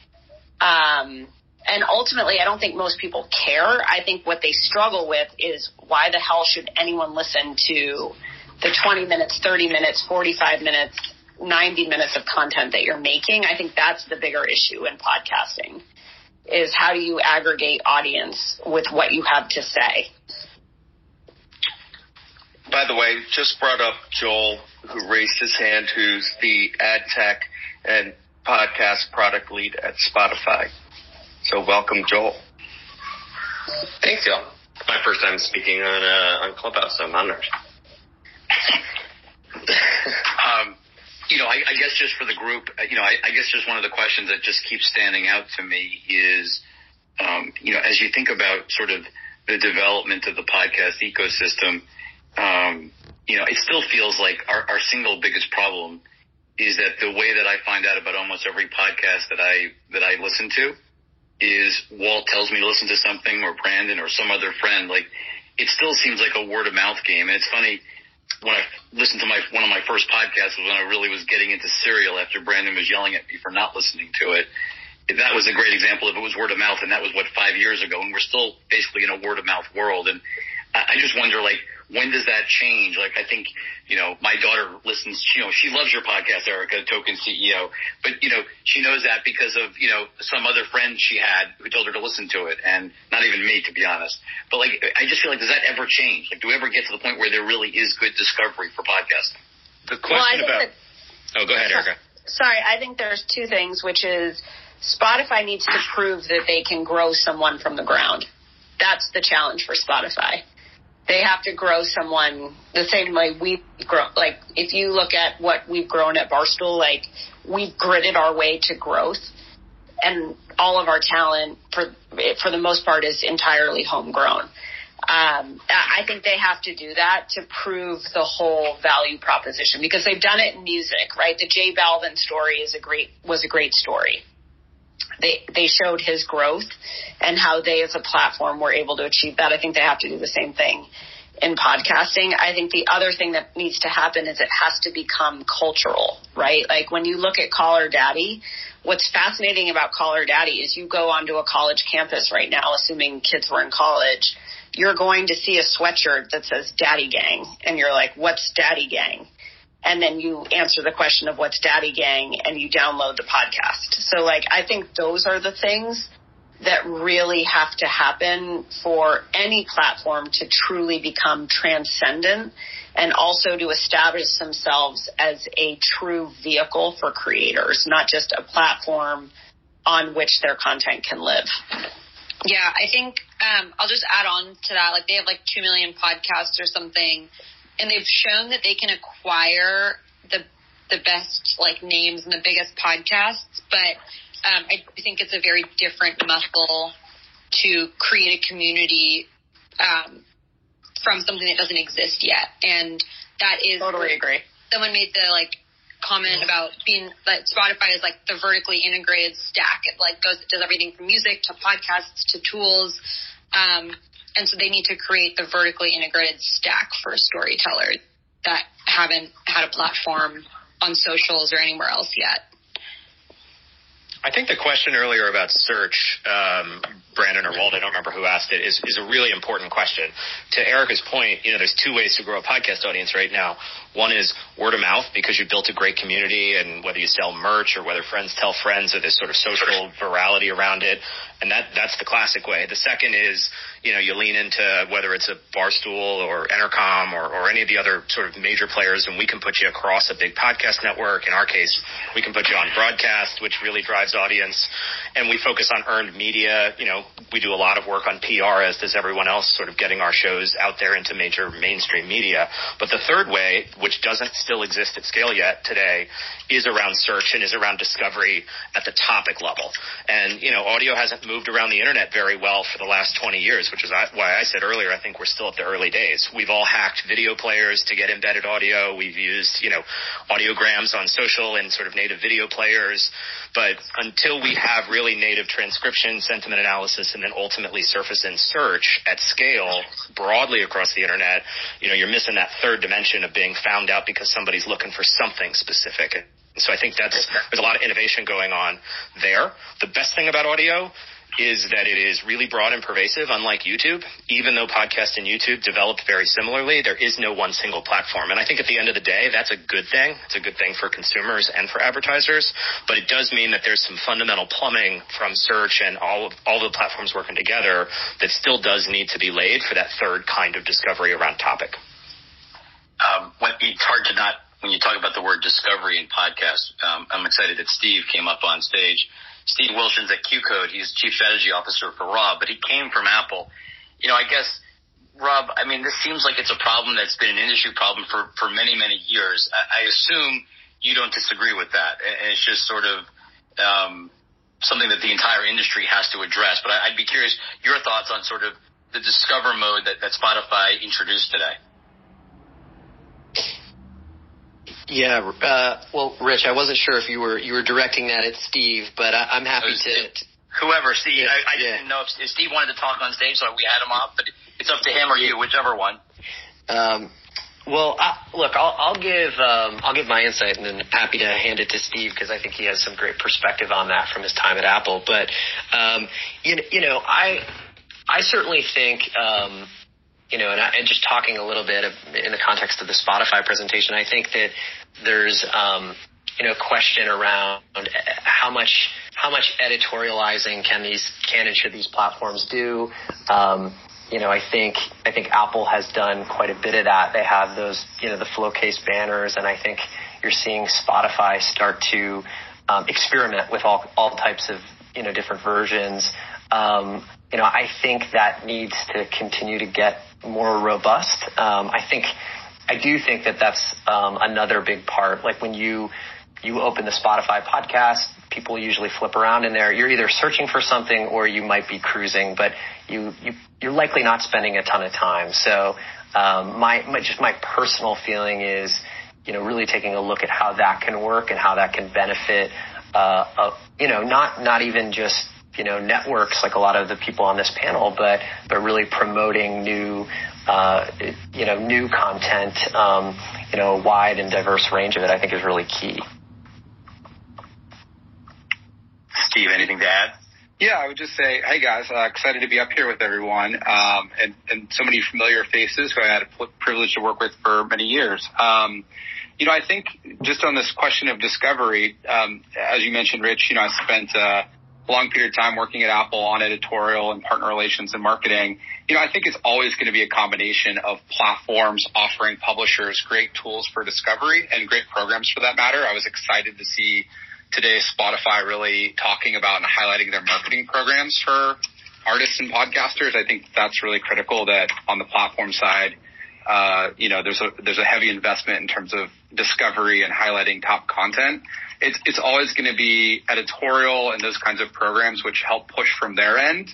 Um, and ultimately, I don't think most people care. I think what they struggle with is why the hell should anyone listen to the 20 minutes, 30 minutes, 45 minutes, 90 minutes of content that you're making? I think that's the bigger issue in podcasting is how do you aggregate audience with what you have to say? By the way, just brought up Joel who raised his hand, who's the ad tech and podcast product lead at Spotify. So welcome, Joel. Thanks, y'all. My first time speaking on uh, on Clubhouse, so I'm honored. um, you know, I, I, guess just for the group, uh, you know, I, I, guess just one of the questions that just keeps standing out to me is, um, you know, as you think about sort of the development of the podcast ecosystem, um, you know, it still feels like our, our single biggest problem is that the way that I find out about almost every podcast that I that I listen to is Walt tells me to listen to something or Brandon or some other friend. Like it still seems like a word of mouth game. And it's funny when I listened to my one of my first podcasts was when I really was getting into Serial after Brandon was yelling at me for not listening to it. That was a great example of it was word of mouth, and that was what five years ago, and we're still basically in a word of mouth world. And I just wonder, like, when does that change? Like, I think, you know, my daughter listens, you know, she loves your podcast, Erika, Token CEO, but, you know, she knows that because of, you know, some other friend she had who told her to listen to it and not even me, to be honest. But like, I just feel like, does that ever change? Like, do we ever get to the point where there really is good discovery for podcasting? The question well, about, that, oh, go ahead, Erika. Sorry, I think there's two things, which is Spotify needs to prove that they can grow someone from the ground. That's the challenge for Spotify they have to grow someone the same way we've grown. Like if you look at what we've grown at Barstool, like we've gritted our way to growth and all of our talent for, for the most part is entirely homegrown. Um, I think they have to do that to prove the whole value proposition because they've done it in music, right? The J Balvin story is a great, was a great story they they showed his growth and how they as a platform were able to achieve that. I think they have to do the same thing in podcasting. I think the other thing that needs to happen is it has to become cultural, right? Like when you look at Call Her Daddy, what's fascinating about Call Her Daddy is you go onto a college campus right now, assuming kids were in college, you're going to see a sweatshirt that says Daddy Gang, and you're like, what's Daddy Gang? And then you answer the question of what's Daddy Gang and you download the podcast. So like I think those are the things that really have to happen for any platform to truly become transcendent and also to establish themselves as a true vehicle for creators, not just a platform on which their content can live. Yeah, I think um, I'll just add on to that. Like they have like two million podcasts or something and they've shown that they can acquire the the best like names and the biggest podcasts, but um, I think it's a very different muscle to create a community um, from something that doesn't exist yet, and that is totally agree. Someone made the like comment about being that Spotify is like the vertically integrated stack. It like goes does everything from music to podcasts to tools. Um, and so they need to create the vertically integrated stack for storytellers that haven't had a platform on socials or anywhere else yet. I think the question earlier about search, um, Brandon or Walt, I don't remember who asked it, is, is a really important question. To Erika's point, you know, there's two ways to grow a podcast audience right now. One is word of mouth because you built a great community and whether you sell merch or whether friends tell friends or this sort of social virality around it. And that, that's the classic way. The second is, you know, you lean into whether it's a Barstool or Entercom or, or any of the other sort of major players and we can put you across a big podcast network. In our case, we can put you on broadcast, which really drives audience. And we focus on earned media. You know, we do a lot of work on PR as does everyone else, sort of getting our shows out there into major mainstream media. But the third way, which doesn't still exist at scale yet today, is around search and is around discovery at the topic level. And, you know, audio hasn't moved around the internet very well for the last 20 years, which is why I said earlier, I think we're still at the early days. We've all hacked video players to get embedded audio. We've used, you know, audiograms on social and sort of native video players. But until we have really native transcription, sentiment analysis, and then ultimately surface in search at scale broadly across the internet, you know, you're missing that third dimension of being found out because somebody's looking for something specific. So I think that's, there's a lot of innovation going on there. The best thing about audio is that it is really broad and pervasive, unlike YouTube. Even though podcast and YouTube developed very similarly, there is no one single platform. And I think at the end of the day, that's a good thing. It's a good thing for consumers and for advertisers. But it does mean that there's some fundamental plumbing from search and all of all the platforms working together that still does need to be laid for that third kind of discovery around topic. Um, when, it's hard to not when you talk about the word discovery in podcast. Um, I'm excited that Steve came up on stage Steve Wilson's at QCODE. He's chief strategy officer for Rob, but he came from Apple. You know, I guess Rob, I mean, this seems like it's a problem that's been an industry problem for for many many years. I, I assume you don't disagree with that, and it's just sort of um, something that the entire industry has to address. But I, I'd be curious your thoughts on sort of the discover mode that, that Spotify introduced today. Yeah. Uh, well, Rich, I wasn't sure if you were you were directing that at Steve, but I, am happy to. Whoever, Steve. Yeah, I, I yeah. didn't know if, if, Steve wanted to talk on stage, so we had him off. But it's up to him or you, whichever one. Um, well, I, look, I'll, I'll give um, I'll give my insight, and then happy to hand it to Steve because I think he has some great perspective on that from his time at Apple. But um, you, you know, I I certainly think um, you know, and, I, and just talking a little bit of, in the context of the Spotify presentation, I think that there's, um, you know, a question around how much how much editorializing can these can and should these platforms do. Um, you know, I think I think Apple has done quite a bit of that. They have those, you know, the Flowcase banners, and I think you're seeing Spotify start to um, experiment with all all types of you know different versions. Um, you know, I think that needs to continue to get more robust. Um, I think, I do think that that's um, another big part. Like when you you open the Spotify podcast, people usually flip around in there. You're either searching for something or you might be cruising, but you, you you're likely not spending a ton of time. So um, my, my just my personal feeling is, you know, really taking a look at how that can work and how that can benefit, uh, uh, you know, not not even just you know networks like a lot of the people on this panel, but but really promoting new uh, you know new content, um, you know, a wide and diverse range of it. I think is really key. Steve, anything to add? Yeah, I would just say, hey guys, uh, excited to be up here with everyone, um, and, and so many familiar faces who I had a privilege to work with for many years. Um, you know, I think just on this question of discovery, um, as you mentioned, Rich, you know, I spent a long period of time working at Apple on editorial and partner relations and marketing. You know, I think it's always going to be a combination of platforms offering publishers great tools for discovery and great programs for that matter. I was excited to see today Spotify really talking about and highlighting their marketing programs for artists and podcasters. I think that's really critical that on the platform side, uh, you know, there's a there's a heavy investment in terms of discovery and highlighting top content. It's it's always going to be editorial and those kinds of programs which help push from their end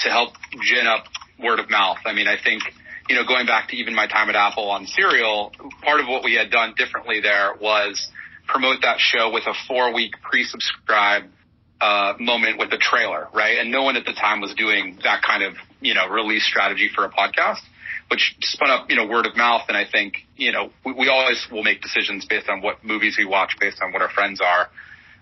to help gin up word of mouth. I mean, I think you know going back to even my time at Apple on Serial, part of what we had done differently there was promote that show with a four week pre-subscribe uh, moment with a trailer, right? And no one at the time was doing that kind of, you know, release strategy for a podcast, which spun up, you know, word of mouth. And I think, you know, we, we always will make decisions based on what movies we watch, based on what our friends are.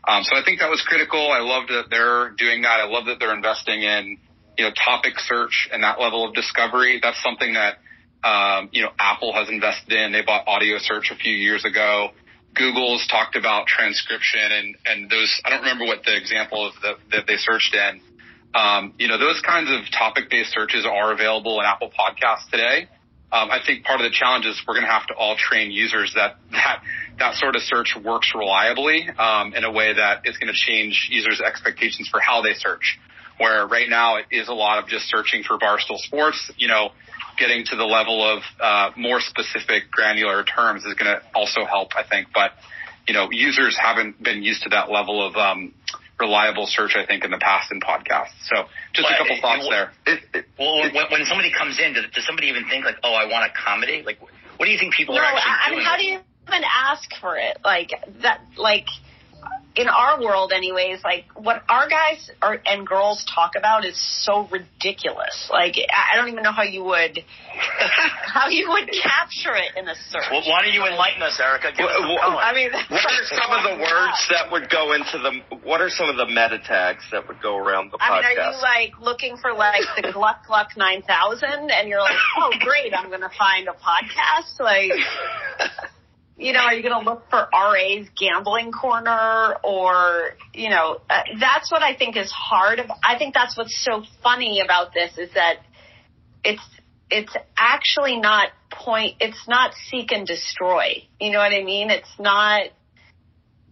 Um, so I think that was critical. I love that they're doing that. I love that they're investing in, you know, topic search and that level of discovery. That's something that, um, you know, Apple has invested in. They bought audio search a few years ago. Google's talked about transcription and, and those, I don't remember what the example of the, that they searched in. Um, you know, those kinds of topic based searches are available in Apple Podcasts today. Um, I think part of the challenge is we're going to have to all train users that that that sort of search works reliably um, in a way that is going to change users' expectations for how they search. Where right now it is a lot of just searching for Barstool Sports. You know, getting to the level of uh, more specific granular terms is going to also help, I think. But you know, users haven't been used to that level of um, reliable search, I think, in the past in podcasts. So just a couple thoughts there. well, when, when somebody comes in, does, does somebody even think like, "Oh, I want a comedy"? Like, what do you think people no, are actually I doing? mean, how do you even ask for it? Like that, like in our world anyways, like what our guys are, and girls talk about is so ridiculous. Like I don't even know how you would how you would capture it in a search. Well, why don't you enlighten us, Erika? Give us Well. I mean, What are some of the words that would go into the? What are some of the meta tags that would go around the podcast? I mean, are you like looking for like the Gluck Gluck 9000 and you're like, oh great, I'm going to find a podcast? Like, you know, are you going to look for RA's gambling corner or, you know, uh, that's what I think is hard. I think that's what's so funny about this is that it's, it's actually not point, it's not seek and destroy. You know what I mean? It's not,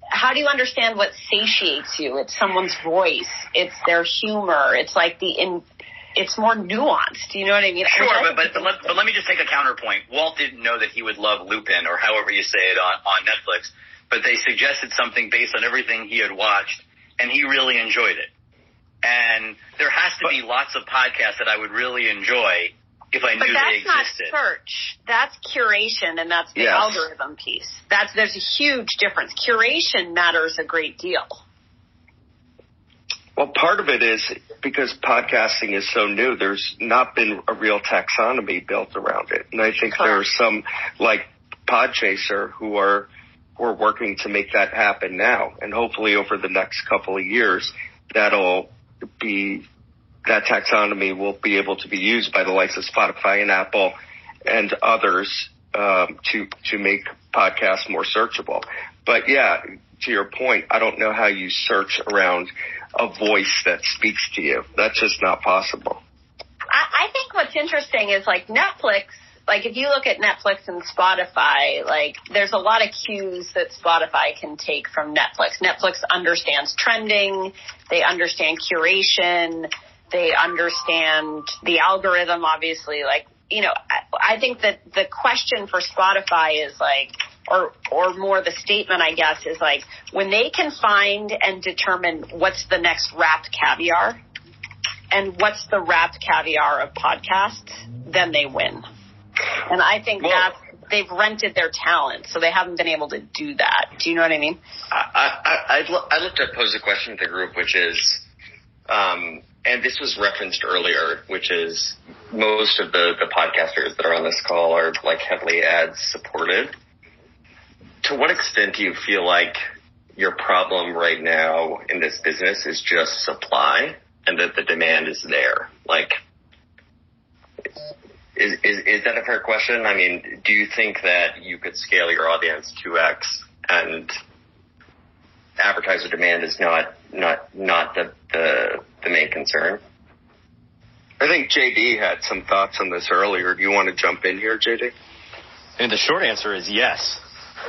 how do you understand what satiates you? It's someone's voice. It's their humor. It's like the in, it's more nuanced. Do you know what I mean? Sure, I mean, but but but let, but let me just take a counterpoint. Walt didn't know that he would love Lupin or however you say it on on Netflix, but they suggested something based on everything he had watched, and he really enjoyed it. And there has to be lots of podcasts that I would really enjoy if I But knew they that's not existed. search. That's curation, and that's the Yes. algorithm piece. That's there's a huge difference. Curation matters a great deal. Well, part of it is because podcasting is so new. There's not been a real taxonomy built around it, and I think there are some like Podchaser who are who are working to make that happen now, and hopefully over the next couple of years, that'll be that taxonomy will be able to be used by the likes of Spotify and Apple and others um, to to make podcasts more searchable. But yeah, to your point, I don't know how you search around a voice that speaks to you. That's just not possible. I, I think what's interesting is like Netflix. Like if you look at Netflix and Spotify, like there's a lot of cues that Spotify can take from Netflix. Netflix understands trending. They understand curation. They understand the algorithm, obviously. Like, you know, I, I think that the question for Spotify is like, or or more the statement I guess is like when they can find and determine what's the next RapCaviar and what's the RapCaviar of podcasts, then they win. And I think well, that's they've rented their talent, so they haven't been able to do that. Do you know what I mean? I I, I, I looked at pose a question to the group, which is, um, and this was referenced earlier, which is most of the the podcasters that are on this call are like heavily ads supported. To what extent do you feel like your problem right now in this business is just supply and that the demand is there? Like, is, is, is that a fair question? I mean, do you think that you could scale your audience 2x and advertiser demand is not, not, not the, the, the main concern? I think JD had some thoughts on this earlier. Do you want to jump in here, JD? And the short answer is yes.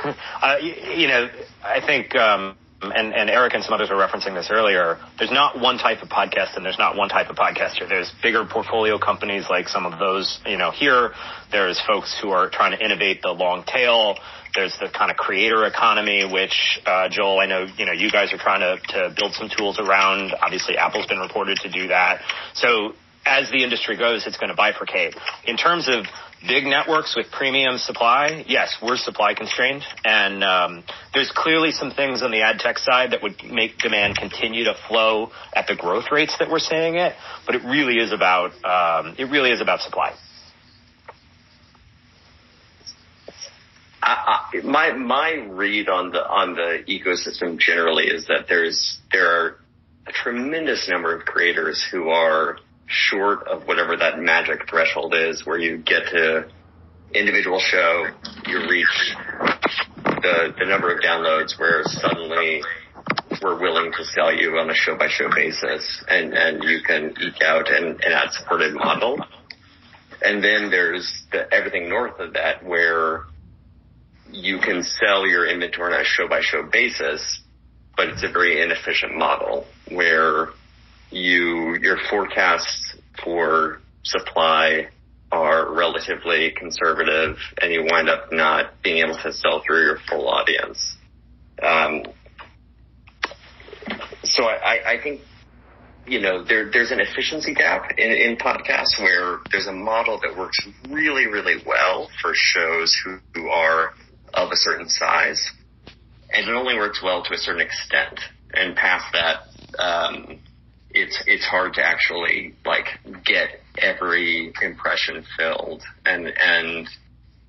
uh, you, you, know, I think um, and, and Eric and some others were referencing this earlier, there's not one type of podcast and there's not one type of podcaster. There's bigger portfolio companies like some of those, you know, here. There's folks who are trying to innovate the long tail. There's the kind of creator economy, which, uh, Joel, I know, you know, you guys are trying to, to build some tools around. Obviously, Apple's been reported to do that. So as the industry goes, it's going to bifurcate. In terms of big networks with premium supply, yes, we're supply constrained, and um, there's clearly some things on the ad tech side that would make demand continue to flow at the growth rates that we're seeing it. But it really is about um, it really is about supply. I, I, my my read on the on the ecosystem generally is that there's there are a tremendous number of creators who are short of whatever that magic threshold is where you get to individual show, you reach the, the number of downloads where suddenly we're willing to sell you on a show by show basis and, and you can eke out an, an ad supported model. And then there's the, everything north of that where you can sell your inventory on a show by show basis, but it's a very inefficient model where you your forecasts for supply are relatively conservative and you wind up not being able to sell through your full audience. Um, so I, I think you know there there's an efficiency gap in, in podcasts where there's a model that works really really well for shows who, who are of a certain size, and it only works well to a certain extent. And past that, um, it's it's hard to actually like get every impression filled and and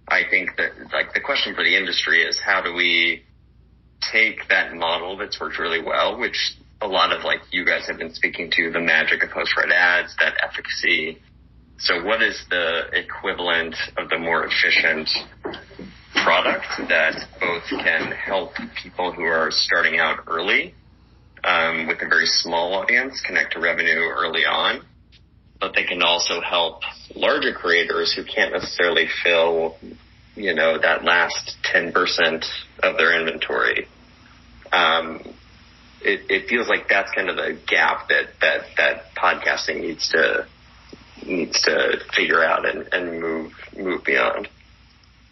I think that like the question for the industry is how do we take that model that's worked really well, which a lot of like you guys have been speaking to the magic of host read ads, that efficacy. So what is the equivalent of the more efficient product that both can help people who are starting out early um, with a very small audience connect to revenue early on, but they can also help larger creators who can't necessarily fill, you know, that last 10% of their inventory. Um, it, it feels like that's kind of the gap that, that, that podcasting needs to, needs to figure out and, and move, move beyond.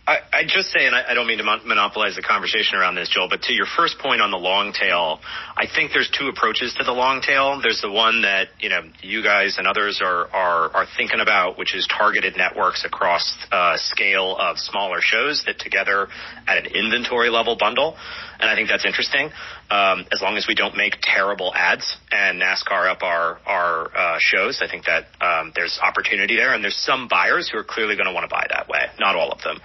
I, I just say, and I, I don't mean to mon- monopolize the conversation around this, Joel, but to your first point on the long tail, I think there's two approaches to the long tail. There's the one that you know you guys and others are are, are thinking about, which is targeted networks across a uh, scale of smaller shows that together at an inventory level bundle, and I think that's interesting. Um, as long as we don't make terrible ads and NASCAR up our our uh, shows, I think that um, there's opportunity there, and there's some buyers who are clearly going to want to buy that way. Not all of them.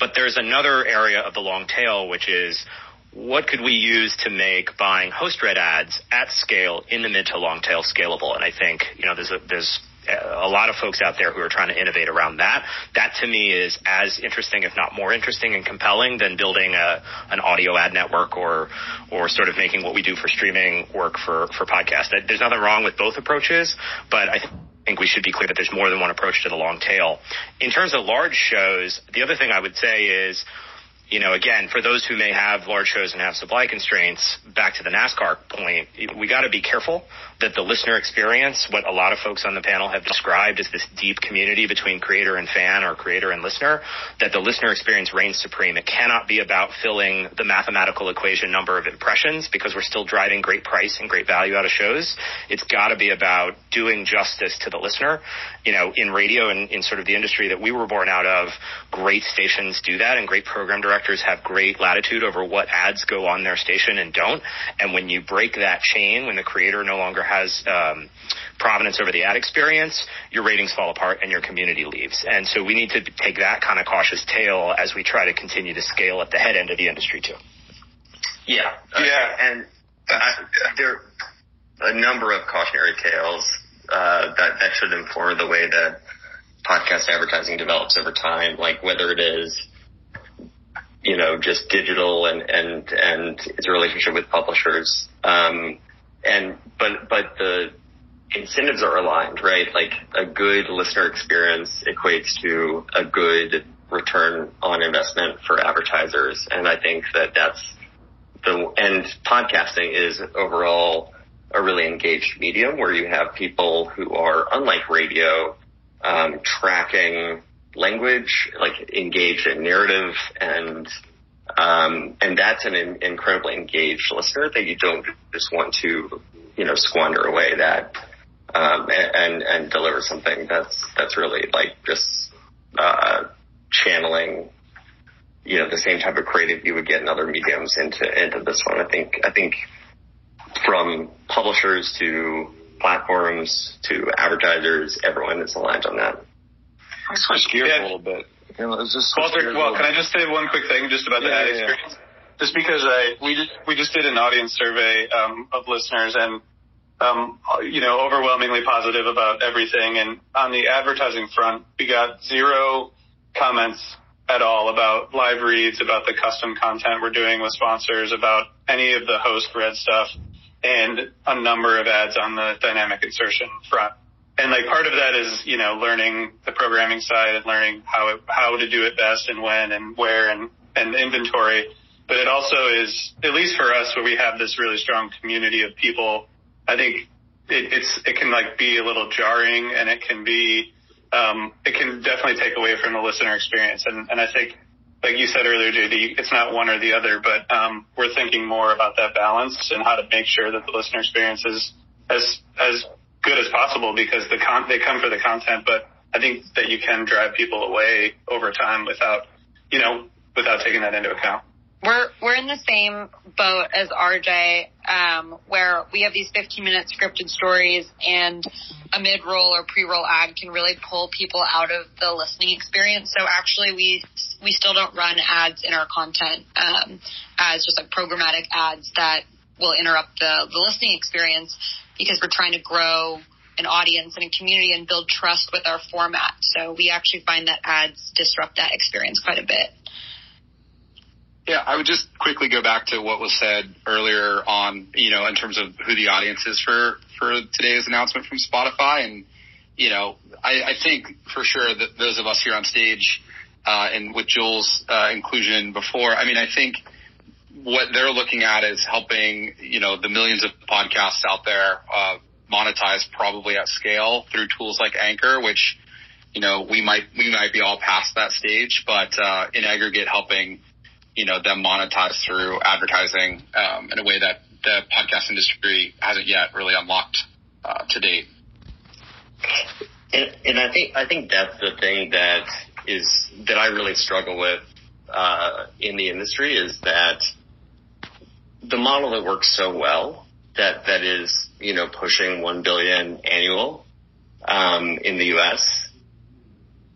But there's another area of the long tail, which is what could we use to make buying host read ads at scale in the mid to long tail scalable? And I think, you know, there's a, there's Uh, a lot of folks out there who are trying to innovate around that. That to me is as interesting, if not more interesting and compelling than building a, an audio ad network or, or sort of making what we do for streaming work for, for podcast. There's nothing wrong with both approaches, but I think we should be clear that there's more than one approach to the long tail. In terms of large shows, the other thing I would say is you know, again, for those who may have large shows and have supply constraints, back to the NASCAR point, we got to be careful that the listener experience, what a lot of folks on the panel have described as this deep community between creator and fan or creator and listener, that the listener experience reigns supreme. It cannot be about filling the mathematical equation number of impressions because we're still driving great price and great value out of shows. It's got to be about doing justice to the listener. You know, in radio and in sort of the industry that we were born out of, great stations do that and great program directors have great latitude over what ads go on their station and don't. And when you break that chain, when the creator no longer has um, provenance over the ad experience, your ratings fall apart and your community leaves. And so we need to take that kind of cautious tale as we try to continue to scale at the head end of the industry too. Yeah, uh, yeah, and I, there are a number of cautionary tales uh, that that should inform the way that podcast advertising develops over time, like whether it is you know, just digital and, and, and its relationship with publishers. Um, and, but, but the incentives are aligned, right? Like a good listener experience equates to a good return on investment for advertisers. And I think that that's the, and podcasting is overall a really engaged medium where you have people who are unlike radio, um, tracking language, like engaged in narrative and um, and that's an in, incredibly engaged listener that you don't just want to, you know, squander away that um, and and deliver something that's that's really like just uh, channeling, you know, the same type of creative you would get in other mediums into into this one. I think I think from publishers to platforms to advertisers, everyone is aligned on that. I switch gears a little bit. You know, Walter, well, can I just say one quick thing just about the yeah, ad yeah, experience? Yeah. Just because I we just we just did an audience survey um, of listeners and um, you know overwhelmingly positive about everything. And on the advertising front, we got zero comments at all about live reads, about the custom content we're doing with sponsors, about any of the host read stuff, and a number of ads on the dynamic insertion front and like part of that is you know learning the programming side and learning how it, how to do it best and when and where and and inventory. But it also is at least for us where we have this really strong community of people. I think it, it's it can like be a little jarring and it can be um, it can definitely take away from the listener experience. And and I think like you said earlier, JD, it's not one or the other, but um, we're thinking more about that balance and how to make sure that the listener experience is as as good as possible because the con- they come for the content, but I think that you can drive people away over time without, you know, without taking that into account. We're we're in the same boat as RJ, um, where we have these 15 minute scripted stories, and a mid roll or pre roll ad can really pull people out of the listening experience. So actually, we we still don't run ads in our content um, as just like programmatic ads that will interrupt the the listening experience because we're trying to grow an audience and a community and build trust with our format. So we actually find that ads disrupt that experience quite a bit. Yeah, I would just quickly go back to what was said earlier on, you know, in terms of who the audience is for, for today's announcement from Spotify. And, you know, I, I think for sure that those of us here on stage, uh, and with Jules' uh, inclusion before, I mean, I think what they're looking at is helping, you know, the millions of podcasts out there, uh, monetize probably at scale through tools like Anchor, which, you know, we might, we might be all past that stage, but, uh, in aggregate helping, you know, them monetize through advertising, um, in a way that the podcast industry hasn't yet really unlocked, uh, to date. And, and I think, I think that's the thing that is, that I really struggle with, uh, in the industry is that, the model that works so well that that is you know pushing one billion annual um, in the U.S.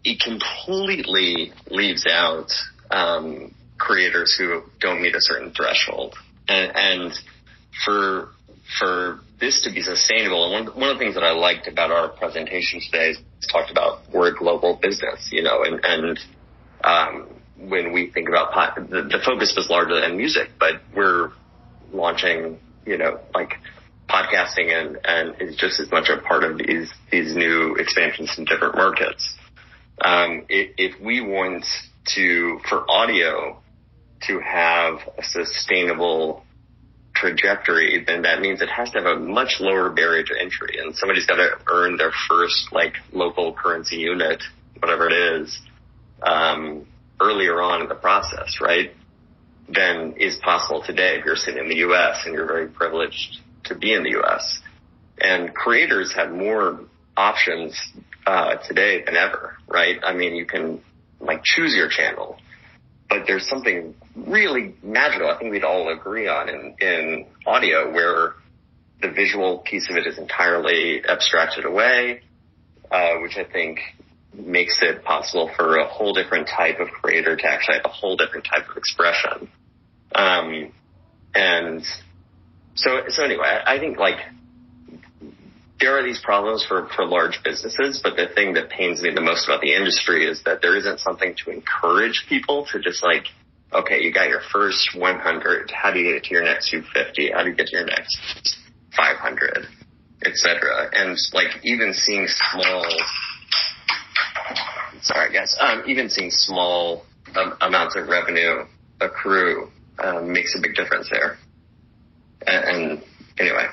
It completely leaves out um, creators who don't meet a certain threshold, and, and for for this to be sustainable, and one, one of the things that I liked about our presentation today is talked about we're a global business, you know, and and um, when we think about the, the focus was largely on music, but we're launching, you know, like podcasting and, and is just as much a part of these, these new expansions in different markets. Um, if, if we want to, for audio, to have a sustainable trajectory, then that means it has to have a much lower barrier to entry. And somebody's got to earn their first like local currency unit, whatever it is, um, earlier on in the process, right? Than is possible today if you're sitting in the U.S. and you're very privileged to be in the U.S. And creators have more options uh, today than ever, right? I mean, you can like choose your channel but there's something really magical. I think we'd all agree on in, in audio where the visual piece of it is entirely abstracted away, uh, which I think makes it possible for a whole different type of creator to actually have a whole different type of expression. Um, and so, so anyway, I think like there are these problems for, for large businesses, but the thing that pains me the most about the industry is that there isn't something to encourage people to just like, okay, you got your first 100. How do you get to your next 250? How do you get to your next 500, etc. And like even seeing small, sorry guys, um, even seeing small um, amounts of revenue accrue um, makes a big difference there. And, and anyway,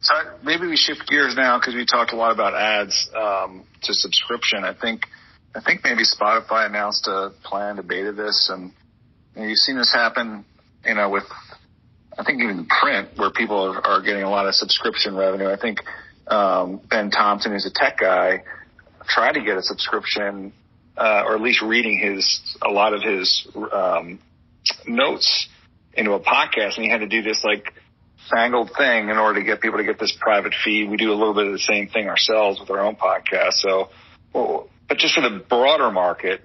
so maybe we shift gears now because we talked a lot about ads um, to subscription. I think I think maybe Spotify announced a plan to beta this, and you know, you've seen this happen, you know, with I think even print where people are, are getting a lot of subscription revenue. I think um, Ben Thompson, who's a tech guy, tried to get a subscription, uh, or at least reading his a lot of his um, notes into a podcast, and he had to do this like fangled thing in order to get people to get this private feed. We do a little bit of the same thing ourselves with our own podcast. So, well, but just for the broader market,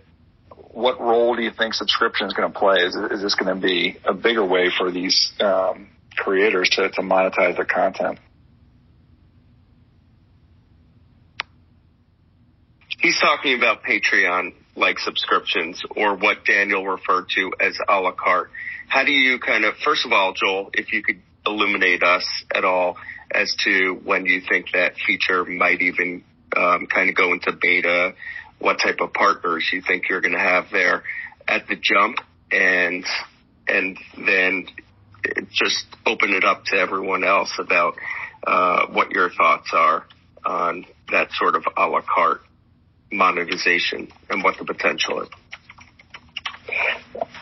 what role do you think subscription is going to play? Is, is this going to be a bigger way for these um, creators to, to monetize their content? He's talking about Patreon like subscriptions or what Daniel referred to as a la carte. How do you kind of, first of all, Joel, if you could illuminate us at all as to when you think that feature might even um, kind of go into beta, what type of partners you think you're going to have there at the jump, and and then just open it up to everyone else about uh, what your thoughts are on that sort of a la carte monetization and what the potential is.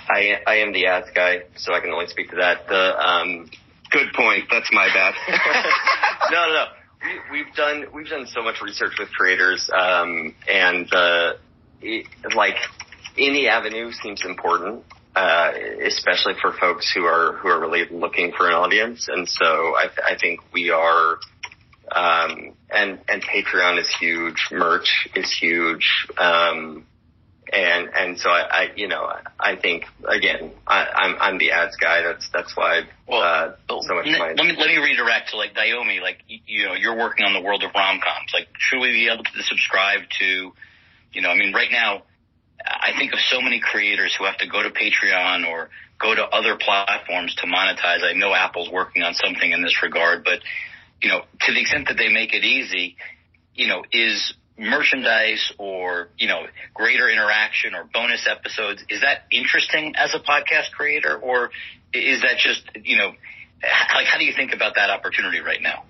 I I am the ads guy, so I can only speak to that. The um, Good point. That's my bad. no, no, no. We, we've done we've done so much research with creators, um, and uh, it, like any avenue seems important, uh, especially for folks who are who are really looking for an audience. And so I, I think we are, um, and and Patreon is huge, merch is huge. Um, and and so I, I you know I think again I, I'm I'm the ads guy. That's that's why well, uh, so much. Let, let me let me redirect to like Naomi. Like you know you're working on the world of rom coms. Like should we be able to subscribe to? You know I mean right now I think of so many creators who have to go to Patreon or go to other platforms to monetize. I know Apple's working on something in this regard, but you know to the extent that they make it easy, you know is merchandise or, you know, greater interaction or bonus episodes, is that interesting as a podcast creator or is that just, you know, like how do you think about that opportunity right now?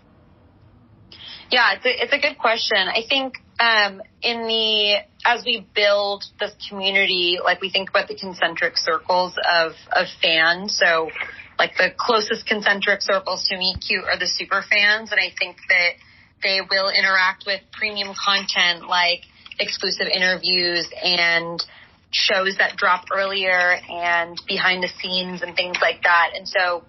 Yeah, it's a, it's a good question. I think um, in the as we build this community, like we think about the concentric circles of of fans. So, like the closest concentric circles to meet cute are the super fans, and I think that they will interact with premium content like exclusive interviews and shows that drop earlier and behind the scenes and things like that. And so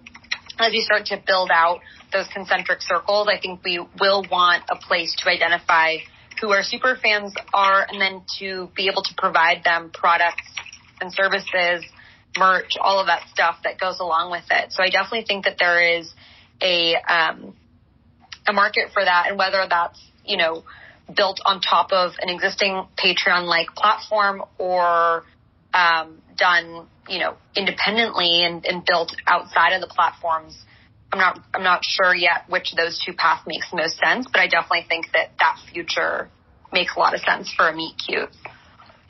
as you start to build out those concentric circles, I think we will want a place to identify who our super fans are and then to be able to provide them products and services, merch, all of that stuff that goes along with it. So I definitely think that there is a um, a market for that and whether that's, you know, built on top of an existing Patreon like platform or um, done, you know, independently and, and built outside of the platforms. I'm not I'm not sure yet which of those two paths makes most sense, but I definitely think that that future makes a lot of sense for a meet cute.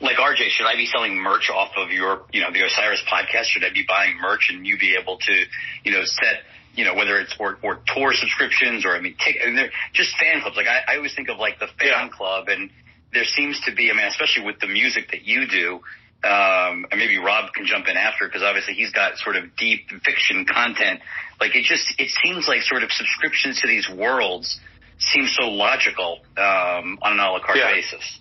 Like RJ, should I be selling merch off of your, you know, the Osiris podcast? Should I be buying merch and you be able to, you know, set, you know, whether it's or, or tour subscriptions or I mean, take, I mean, they're just fan clubs. Like I, I always think of like the fan yeah. club, and there seems to be, I mean, especially with the music that you do. Um, and maybe Rob can jump in after because obviously he's got sort of deep fiction content. Like it just, it seems like sort of subscriptions to these worlds seem so logical um, on an a la carte yeah. basis.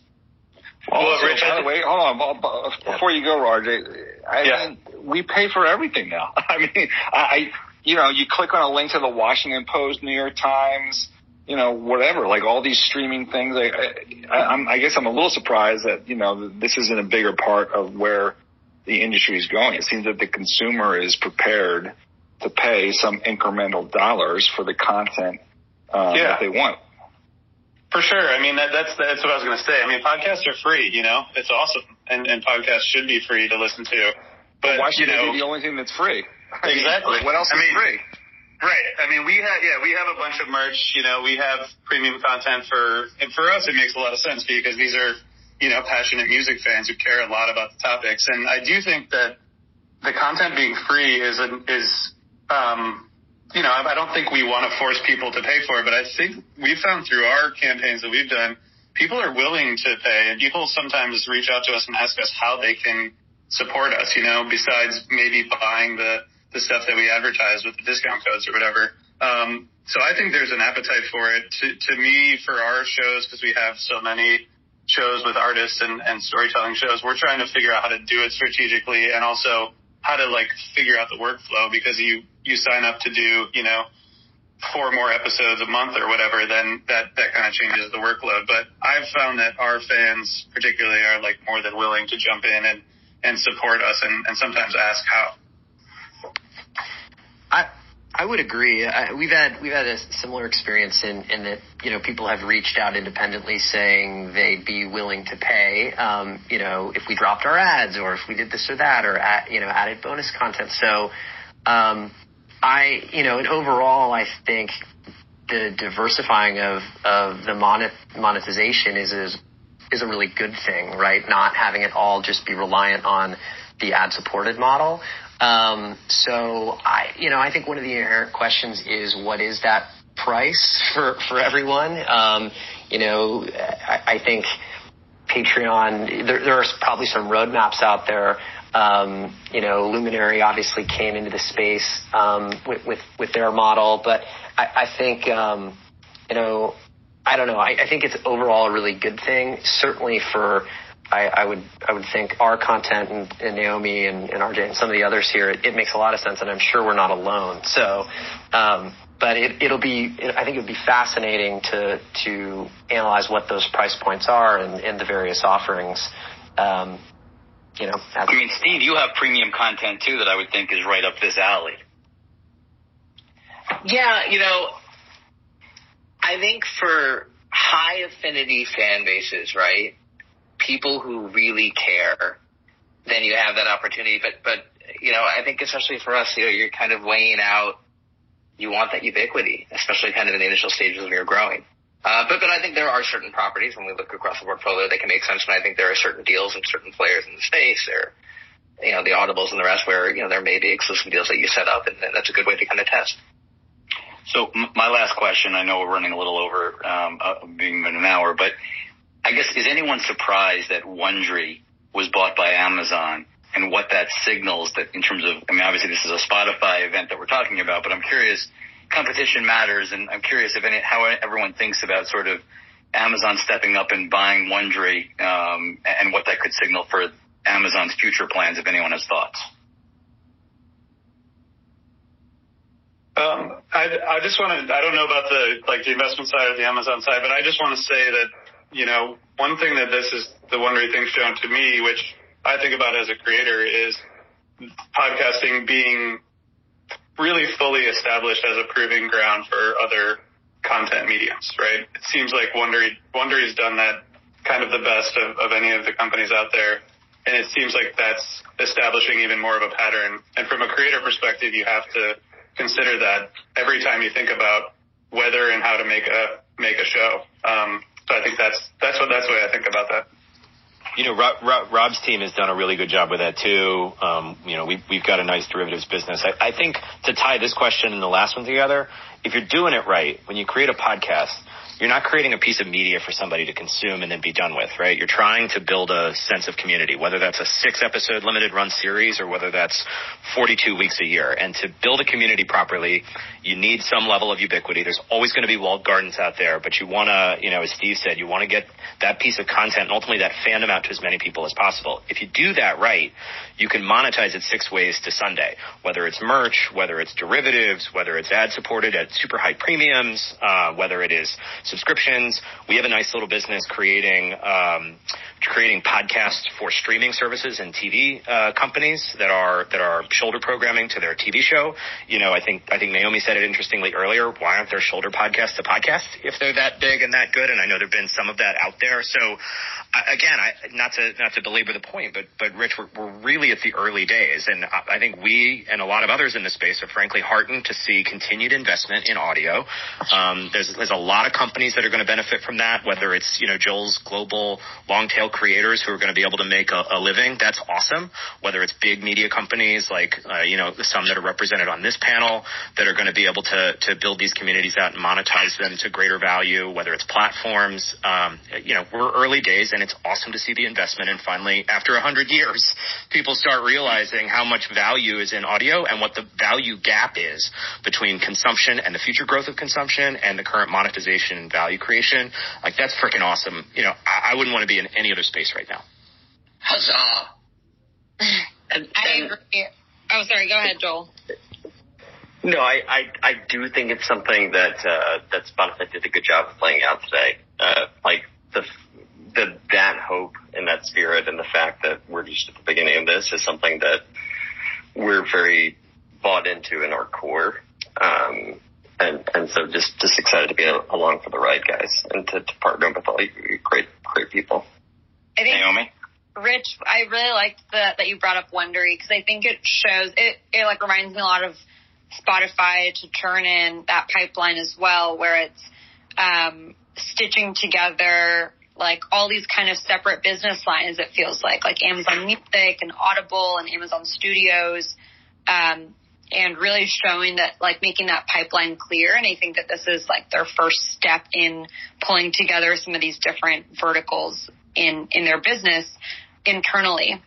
Well, also, Rich, by the way, hold on. Before you go, Roger, I yeah. mean, we pay for everything now. I mean, I, you know, you click on a link to the Washington Post, New York Times, you know, whatever, like all these streaming things. I, I, I'm, I guess I'm a little surprised that, you know, this isn't a bigger part of where the industry is going. It seems that the consumer is prepared to pay some incremental dollars for the content um, yeah. that they want. For sure. I mean, that, that's that's what I was going to say. I mean, podcasts are free. You know, it's awesome, and, and podcasts should be free to listen to. But, but why should you know, be the only thing that's free? Exactly. what else I is mean, free? Right. I mean, we have yeah, we have a bunch of merch. You know, we have premium content for and for us, it makes a lot of sense because these are you know passionate music fans who care a lot about the topics, and I do think that the content being free is a, is um, you know, I don't think we want to force people to pay for it, but I think we've found through our campaigns that we've done, people are willing to pay and people sometimes reach out to us and ask us how they can support us, you know, besides maybe buying the, the stuff that we advertise with the discount codes or whatever. Um, so I think there's an appetite for it. To, to me, for our shows, because we have so many shows with artists and, and storytelling shows, we're trying to figure out how to do it strategically and also how to like figure out the workflow because you you sign up to do you know four more episodes a month or whatever, then that that kind of changes the workload. But I've found that our fans particularly are like more than willing to jump in and and support us and, and sometimes ask how. I I would agree. I, we've had we've had a similar experience in in that you know people have reached out independently saying they'd be willing to pay. Um, you know, if we dropped our ads or if we did this or that or at, you know added bonus content. So, um, I you know, and overall, I think the diversifying of of the monetization is is is a really good thing, right? Not having it all just be reliant on the ad supported model. Um, so I, you know, I think one of the inherent questions is what is that price for, for everyone? Um, you know, I, I think Patreon, there, there are probably some roadmaps out there. Um, you know, Luminary obviously came into the space, um, with, with, with their model, but I, I think, um, you know, I don't know. I, I think it's overall a really good thing, certainly for I, I would I would think our content and, and Naomi and, and, RJ and some of the others here, it, it, makes a lot of sense, and I'm sure we're not alone. So, um, but it, will be it, I think it would be fascinating to to analyze what those price points are and, and the various offerings. Um, you know, I mean, Steve, you have premium content too that I would think is right up this alley. Yeah, you know, I think for high affinity fan bases, right? People who really care, then you have that opportunity. But, but, you know, I think especially for us, you know, you're kind of weighing out, you want that ubiquity, especially kind of in the initial stages of your growing. Uh, but, but I think there are certain properties when we look across the portfolio that can make sense. And I think there are certain deals and certain players in the space there, you know, the audibles and the rest where, you know, there may be exclusive deals that you set up and that's a good way to kind of test. So my last question, I know we're running a little over, um, uh, being an hour, but I guess, is anyone surprised that Wondery was bought by Amazon and what that signals that in terms of, I mean, obviously this is a Spotify event that we're talking about, but I'm curious, competition matters and I'm curious if any, how everyone thinks about sort of Amazon stepping up and buying Wondery, um, and what that could signal for Amazon's future plans, if anyone has thoughts. Um, I, I just want to, I don't know about the, like the investment side or the Amazon side, but I just want to say that you know, one thing that this is the Wondery thing shown to me, which I think about as a creator, is podcasting being really fully established as a proving ground for other content mediums, right? It seems like Wondery Wondery's done that kind of the best of, of any of the companies out there. And it seems like that's establishing even more of a pattern. And from a creator perspective, you have to consider that every time you think about whether and how to make a make a show. Um, so I think that's that's what that's the way I think about that. you know, Rob, Rob, Rob's team has done a really good job with that too. Um, you know, we've, we've got a nice derivatives business. I, I think to tie this question and the last one together, if you're doing it right, when you create a podcast, you're not creating a piece of media for somebody to consume and then be done with, right? You're trying to build a sense of community, whether that's a six episode limited run series or whether that's 42 weeks a year. And to build a community properly, you need some level of ubiquity. There's always going to be walled gardens out there, but you want to, you know, as Steve said, you want to get that piece of content and ultimately that fandom out to as many people as possible. If you do that right, you can monetize it six ways to Sunday, whether it's merch, whether it's derivatives, whether it's ad supported at super high premiums, uh, whether it is subscriptions. We have a nice little business creating um, creating podcasts for streaming services and TV uh, companies that are that are shoulder programming to their TV show. You know, I think I think Naomi said it interestingly earlier. Why aren't there shoulder podcasts to podcast if they're that big and that good? And I know there've been some of that out there. So again, I, not to not to belabor the point, but but Rich, we're, we're really at the early days, and I, I think we and a lot of others in the space are frankly heartened to see continued investment in audio. Um, there's there's a lot of companies that are going to benefit from that, whether it's you know Joel's global long tail creators who are going to be able to make a, a living. That's awesome. Whether it's big media companies like uh, you know some that are represented on this panel that are going to be able to to build these communities out and monetize them to greater value. Whether it's platforms, um, you know we're early days and it's awesome to see the investment. And finally, after a hundred years, people start realizing how much value is in audio and what the value gap is between consumption and the future growth of consumption and the current monetization and value creation. Like that's freaking awesome. You know, I, I wouldn't want to be in any other space right now. Huzzah! I agree. Oh, sorry. Go ahead, Joel. No, I, I, I do think it's something that uh, that Spotify did a good job of laying out today. Uh, like the the that hope and that spirit and the fact that we're just at the beginning of this is something that we're very bought into in our core. Um, and, and so just, just excited to be along for the ride, guys, and to, to partner with all you great, great people. I think, Naomi? Rich, I really liked the, that you brought up Wondery because I think it shows, it, it like reminds me a lot of Spotify to turn in that pipeline as well, where it's, um, stitching together like all these kind of separate business lines. It feels like like Amazon Music and Audible and Amazon Studios, um, and really showing that like making that pipeline clear. And I think that this is like their first step in pulling together some of these different verticals in in their business internally.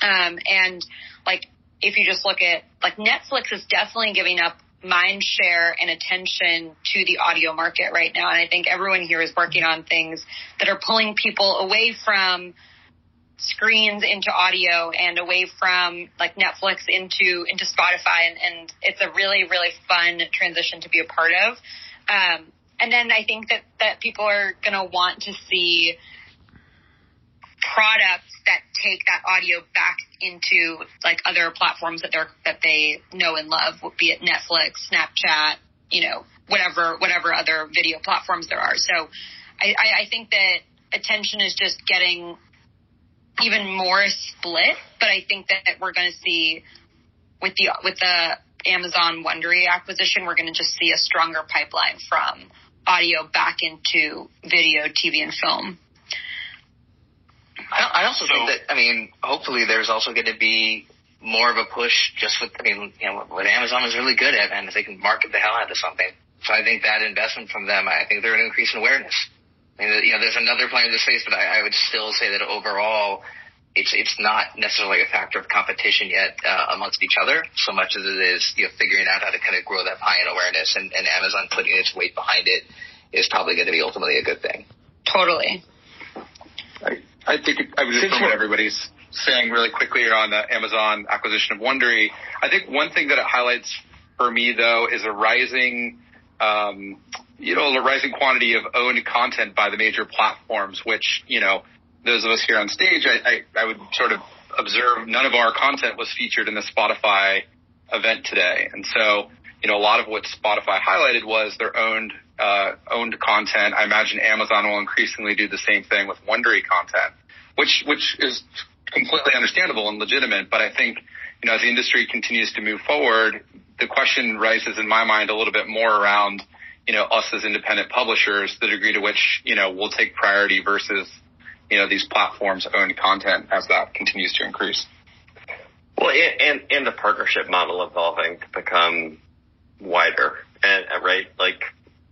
Um, and like if you just look at like Netflix is definitely giving up mind share and attention to the audio market right now. And I think everyone here is working on things that are pulling people away from screens into audio and away from like Netflix into into Spotify and, and it's a really, really fun transition to be a part of. Um, and then I think that, that people are gonna want to see products that take that audio back into like other platforms that they're that they know and love, be it Netflix, Snapchat, you know, whatever whatever other video platforms there are. So I, I, I think that attention is just getting even more split, but I think that we're going to see with the with the Amazon Wondery acquisition, we're going to just see a stronger pipeline from audio back into video, TV, and film. I, also so, think that I mean, hopefully, there's also going to be more of a push just with I mean, you know, what Amazon is really good at, and if they can market the hell out of something. So I think that investment from them, I think they're an increase in awareness. I mean, you know, there's another player in the space, but I, I would still say that overall, it's it's not necessarily a factor of competition yet uh, amongst each other so much as it is you know figuring out how to kind of grow that pie in awareness and, and Amazon putting its weight behind it is probably going to be ultimately a good thing. Totally. I, I think it, I would just what everybody's saying really quickly on the Amazon acquisition of Wondery. I think one thing that it highlights for me though is a rising, um, you know, a rising quantity of owned content by the major platforms, which, you know, those of us here on stage, I, I, I would sort of observe none of our content was featured in the Spotify event today. And so, you know, a lot of what Spotify highlighted was their owned uh, owned content. I imagine Amazon will increasingly do the same thing with Wondery content, which which is completely understandable and legitimate. But I think you know as the industry continues to move forward, the question rises in my mind a little bit more around you know us as independent publishers, the degree to which you know we'll take priority versus you know these platforms own content as that continues to increase. Well, and and the partnership model evolving to become wider and right like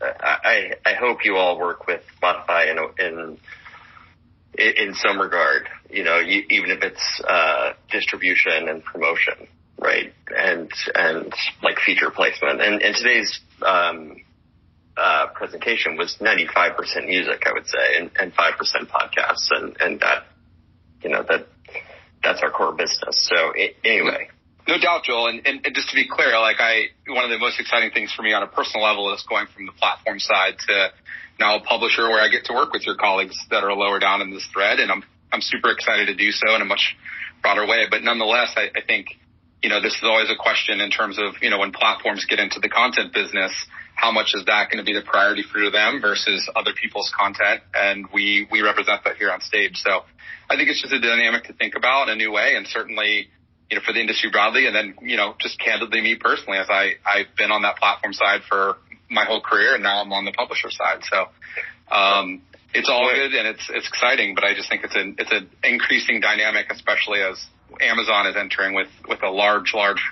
I I hope you all work with Spotify in in in some regard, you know, you, even if it's uh, distribution and promotion, right, and and like feature placement. And, and today's um, uh, presentation was 95% music, I would say, and, and 5% podcasts, and and that, you know, that that's our core business. So anyway. No doubt, Joel. And, and, and just to be clear, like I, one of the most exciting things for me on a personal level is going from the platform side to now a publisher where I get to work with your colleagues that are lower down in this thread. And I'm, I'm super excited to do so in a much broader way. But nonetheless, I, I think, you know, this is always a question in terms of, you know, when platforms get into the content business, how much is that going to be the priority for them versus other people's content? And we, we represent that here on stage. So I think it's just a dynamic to think about in a new way. And certainly, you know, for the industry broadly. And then, you know, just candidly me personally, as I, I've been on that platform side for my whole career and now I'm on the publisher side. So, um, it's all good and it's, it's exciting, but I just think it's an, it's an increasing dynamic, especially as Amazon is entering with, with a large, large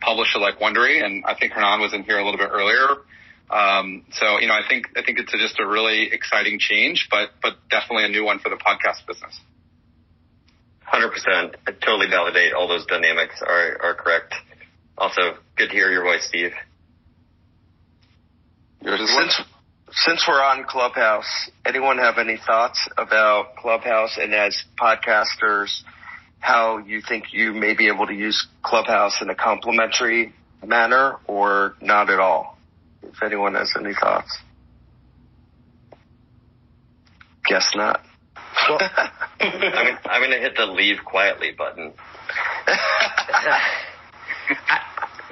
publisher like Wondery. And I think Hernan was in here a little bit earlier. Um, so, you know, I think, I think it's a, just a really exciting change, but, but definitely a new one for the podcast business. Hundred percent. I totally validate all those dynamics are are correct. Also, good to hear your voice, Steve. Since since we're on Clubhouse, anyone have any thoughts about Clubhouse and as podcasters, how you think you may be able to use Clubhouse in a complementary manner or not at all? If anyone has any thoughts. Guess not. Well, I'm, I'm going to hit the leave quietly button. I,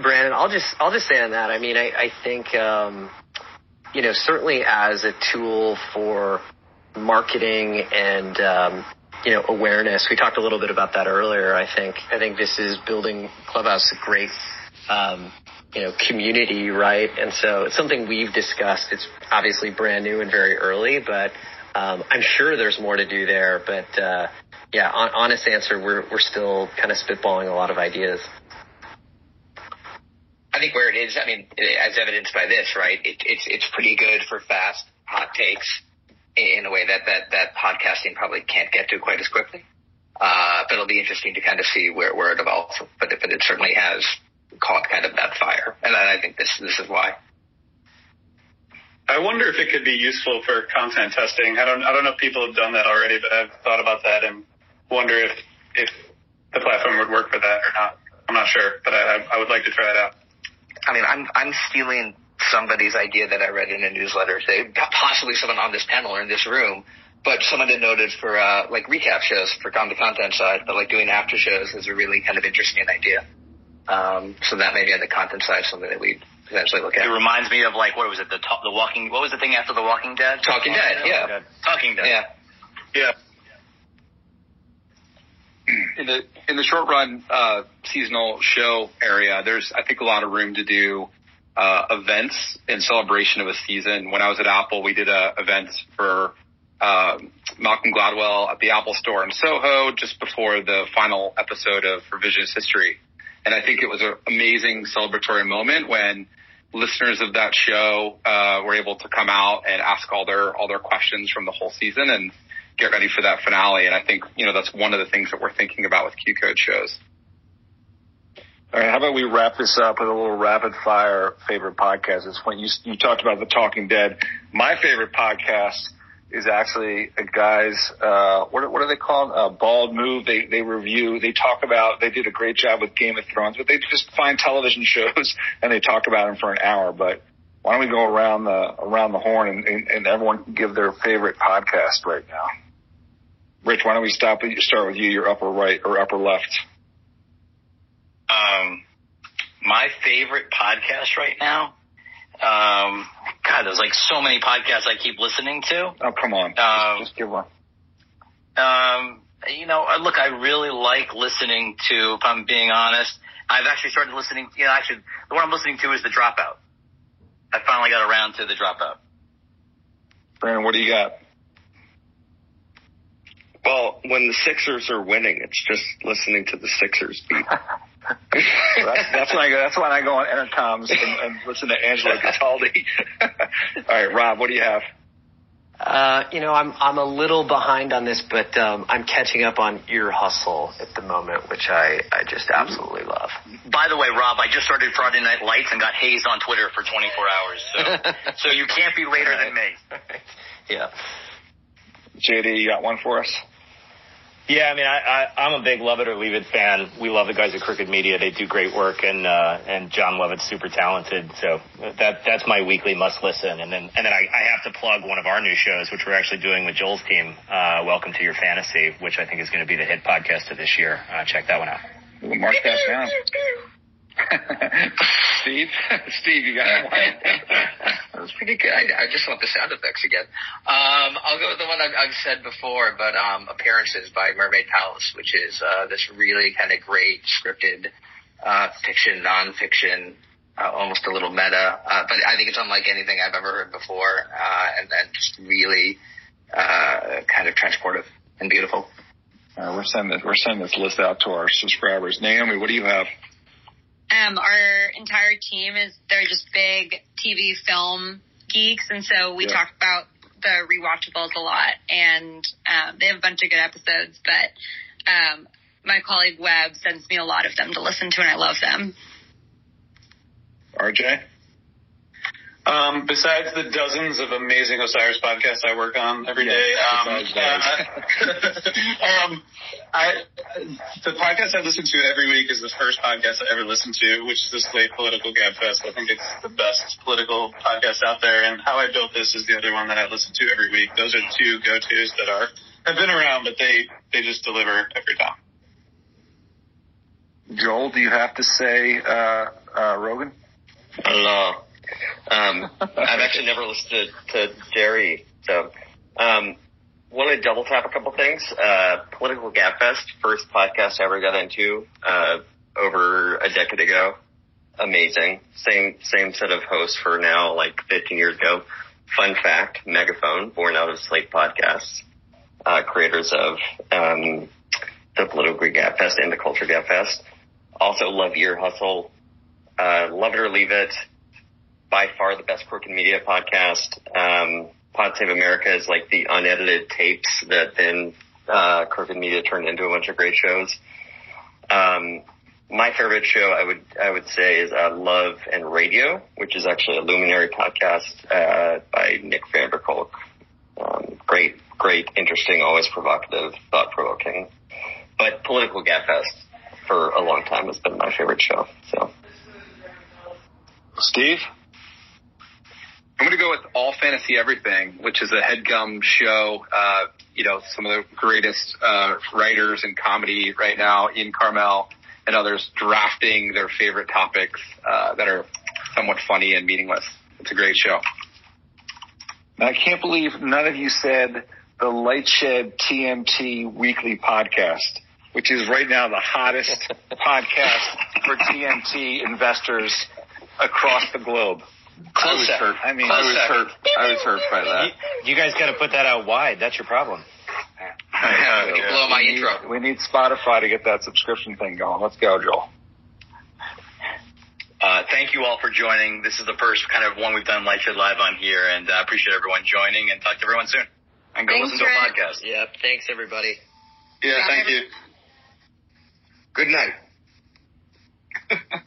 Brandon, I'll just I'll just say on that. I mean, I, I think um, you know certainly as a tool for marketing and um, you know awareness. We talked a little bit about that earlier. I think I think this is building Clubhouse a great um, you know community, right? And so it's something we've discussed. It's obviously brand new and very early, but um, I'm sure there's more to do there, but uh, yeah, on, honest answer, we're we're still kind of spitballing a lot of ideas. I think where it is, I mean, as evidenced by this, right? It, it's it's pretty good for fast hot takes in a way that that that podcasting probably can't get to quite as quickly. Uh, but it'll be interesting to kind of see where where it evolves. But but it certainly has caught kind of that fire, and I think this this is why. I wonder if it could be useful for content testing. I don't I don't know if people have done that already, but I've thought about that and wonder if if the platform would work for that or not. I'm not sure, but I I would like to try it out. I mean, I'm I'm stealing somebody's idea that I read in a newsletter today, possibly someone on this panel or in this room, but someone had noted for uh, like recap shows for on the content side, but like doing after shows is a really kind of interesting idea. Um, so that may be on the content side something that we potentially look at. It reminds me of like what was it the top, the Walking what was the thing after the Walking Dead? Talking Dead, yeah. Talking Dead. Yeah. Yeah. In the in the short run uh, seasonal show area, there's I think a lot of room to do uh, events in celebration of a season. When I was at Apple, we did a event for uh, Malcolm Gladwell at the Apple Store in Soho just before the final episode of Revisionist History, and I think it was an amazing celebratory moment when listeners of that show uh, were able to come out and ask all their all their questions from the whole season and get ready for that finale. And I think you know that's one of the things that we're thinking about with QCODE shows. All right, how about we wrap this up with a little rapid fire favorite podcast? It's when you you talked about the Talking Dead. My favorite podcast is actually a guy's uh what what are they called? Uh bald move. They they review, they talk about they did a great job with Game of Thrones, but they just find television shows and they talk about them for an hour. But why don't we go around the around the horn and, and, and everyone can give their favorite podcast right now? Rich, why don't we stop start with you, your upper right or upper left? Um my favorite podcast right now um, God, there's like so many podcasts I keep listening to. Oh, come on. Um, just, just give one. Um, you know, uh, look, I really like listening to, if I'm being honest, I've actually started listening, you know, actually, the one I'm listening to is The Dropout. I finally got around to The Dropout. Brandon, what do you got? Well, when the Sixers are winning, it's just listening to the Sixers beat. that's, that's when I go. That's when I go on intercoms and, and listen to Angelo Cataldi. All right, Rob, what do you have? Uh, you know, I'm I'm a little behind on this, but um, I'm catching up on Ear Hustle at the moment, which I I just absolutely love. By the way, Rob, I just started Friday Night Lights and got hazed on Twitter for 24 hours, so so you can't be later Right. than me. Yeah. JD, you got one for us? Yeah, I mean, I, I, I'm a big Love It or Leave It fan. We love the guys at Crooked Media. They do great work, and uh, and Jon Lovett's super talented. So that that's my weekly must listen. And then and then I, I have to plug one of our new shows, which we're actually doing with Joel's team. Uh, Welcome to Your Fantasy, which I think is going to be the hit podcast of this year. Uh, check that one out. Mark that down. Steve, Steve, you got one? That was pretty good. I, I just want the sound effects again. Um, I'll go with the one I've, I've said before, but um, Appearances by Mermaid Palace, which is uh, this really kind of great scripted uh, fiction, nonfiction, uh, almost a little meta. Uh, but I think it's unlike anything I've ever heard before, uh, and then just really uh, kind of transportive and beautiful. Uh, we're sending this, we're sending this list out to our subscribers. Naomi, what do you have? Um, our entire team is they're just big TV film geeks, and so we Yeah. talk about the rewatchables a lot, and um, they have a bunch of good episodes. But um, my colleague Webb sends me a lot of them to listen to, and I love them. RJ? Um, besides the dozens of amazing Osiris podcasts I work on every Yes, day, um, uh, um, I the podcast I listen to every week is the first podcast I ever listened to, which is the Slate Political Gabfest. I think it's the best political podcast out there, and How I Built This is the other one that I listen to every week. Those are two go tos that are have been around, but they they just deliver every time. Joel, do you have to say uh, uh, Rogan? Hello. Um, I've actually never listened to, to Jerry, so um, want to double tap a couple things. Uh, Political Gabfest, first podcast I ever got into uh, over a decade ago. Amazing. Same same set of hosts for now, like 15 years ago. Fun fact: Megaphone, born out of Slate Podcasts, uh, creators of um, the Political Gabfest and the Culture Gabfest. Also, love Ear Hustle. Uh, love it or leave it by far the best Crooked Media podcast. Um, Pod Save America is like the unedited tapes that then uh, Crooked Media turned into a bunch of great shows. Um, my favorite show, I would I would say, is uh, Love and Radio, which is actually a Luminary podcast uh, by Nick van der Kolk. Um, great, great, interesting, always provocative, thought provoking. But Political Gabfest for a long time has been my favorite show. So. Steve? I'm going to go with All Fantasy Everything, which is a HeadGum show. Uh, you know, some of the greatest uh, writers in comedy right now, Ian Karmel and others, drafting their favorite topics uh, that are somewhat funny and meaningless. It's a great show. I can't believe none of you said the LightShed TMT weekly podcast, which is right now the hottest podcast for TMT investors across the globe. Close I was second. hurt. I mean, Close I was second. hurt. I was hurt by that. You, you guys got to put that out wide. That's your problem. Yeah, Don't blow my we need- intro. we need Spotify to get that subscription thing going. Let's go, Joel. Uh, thank you all for joining. This is the first kind of one we've done LightShed Live on here, and I appreciate everyone joining. And talk to everyone soon. And go Thanks, listen to a podcast. Yep. Thanks, everybody. Yeah, thank you. Good night.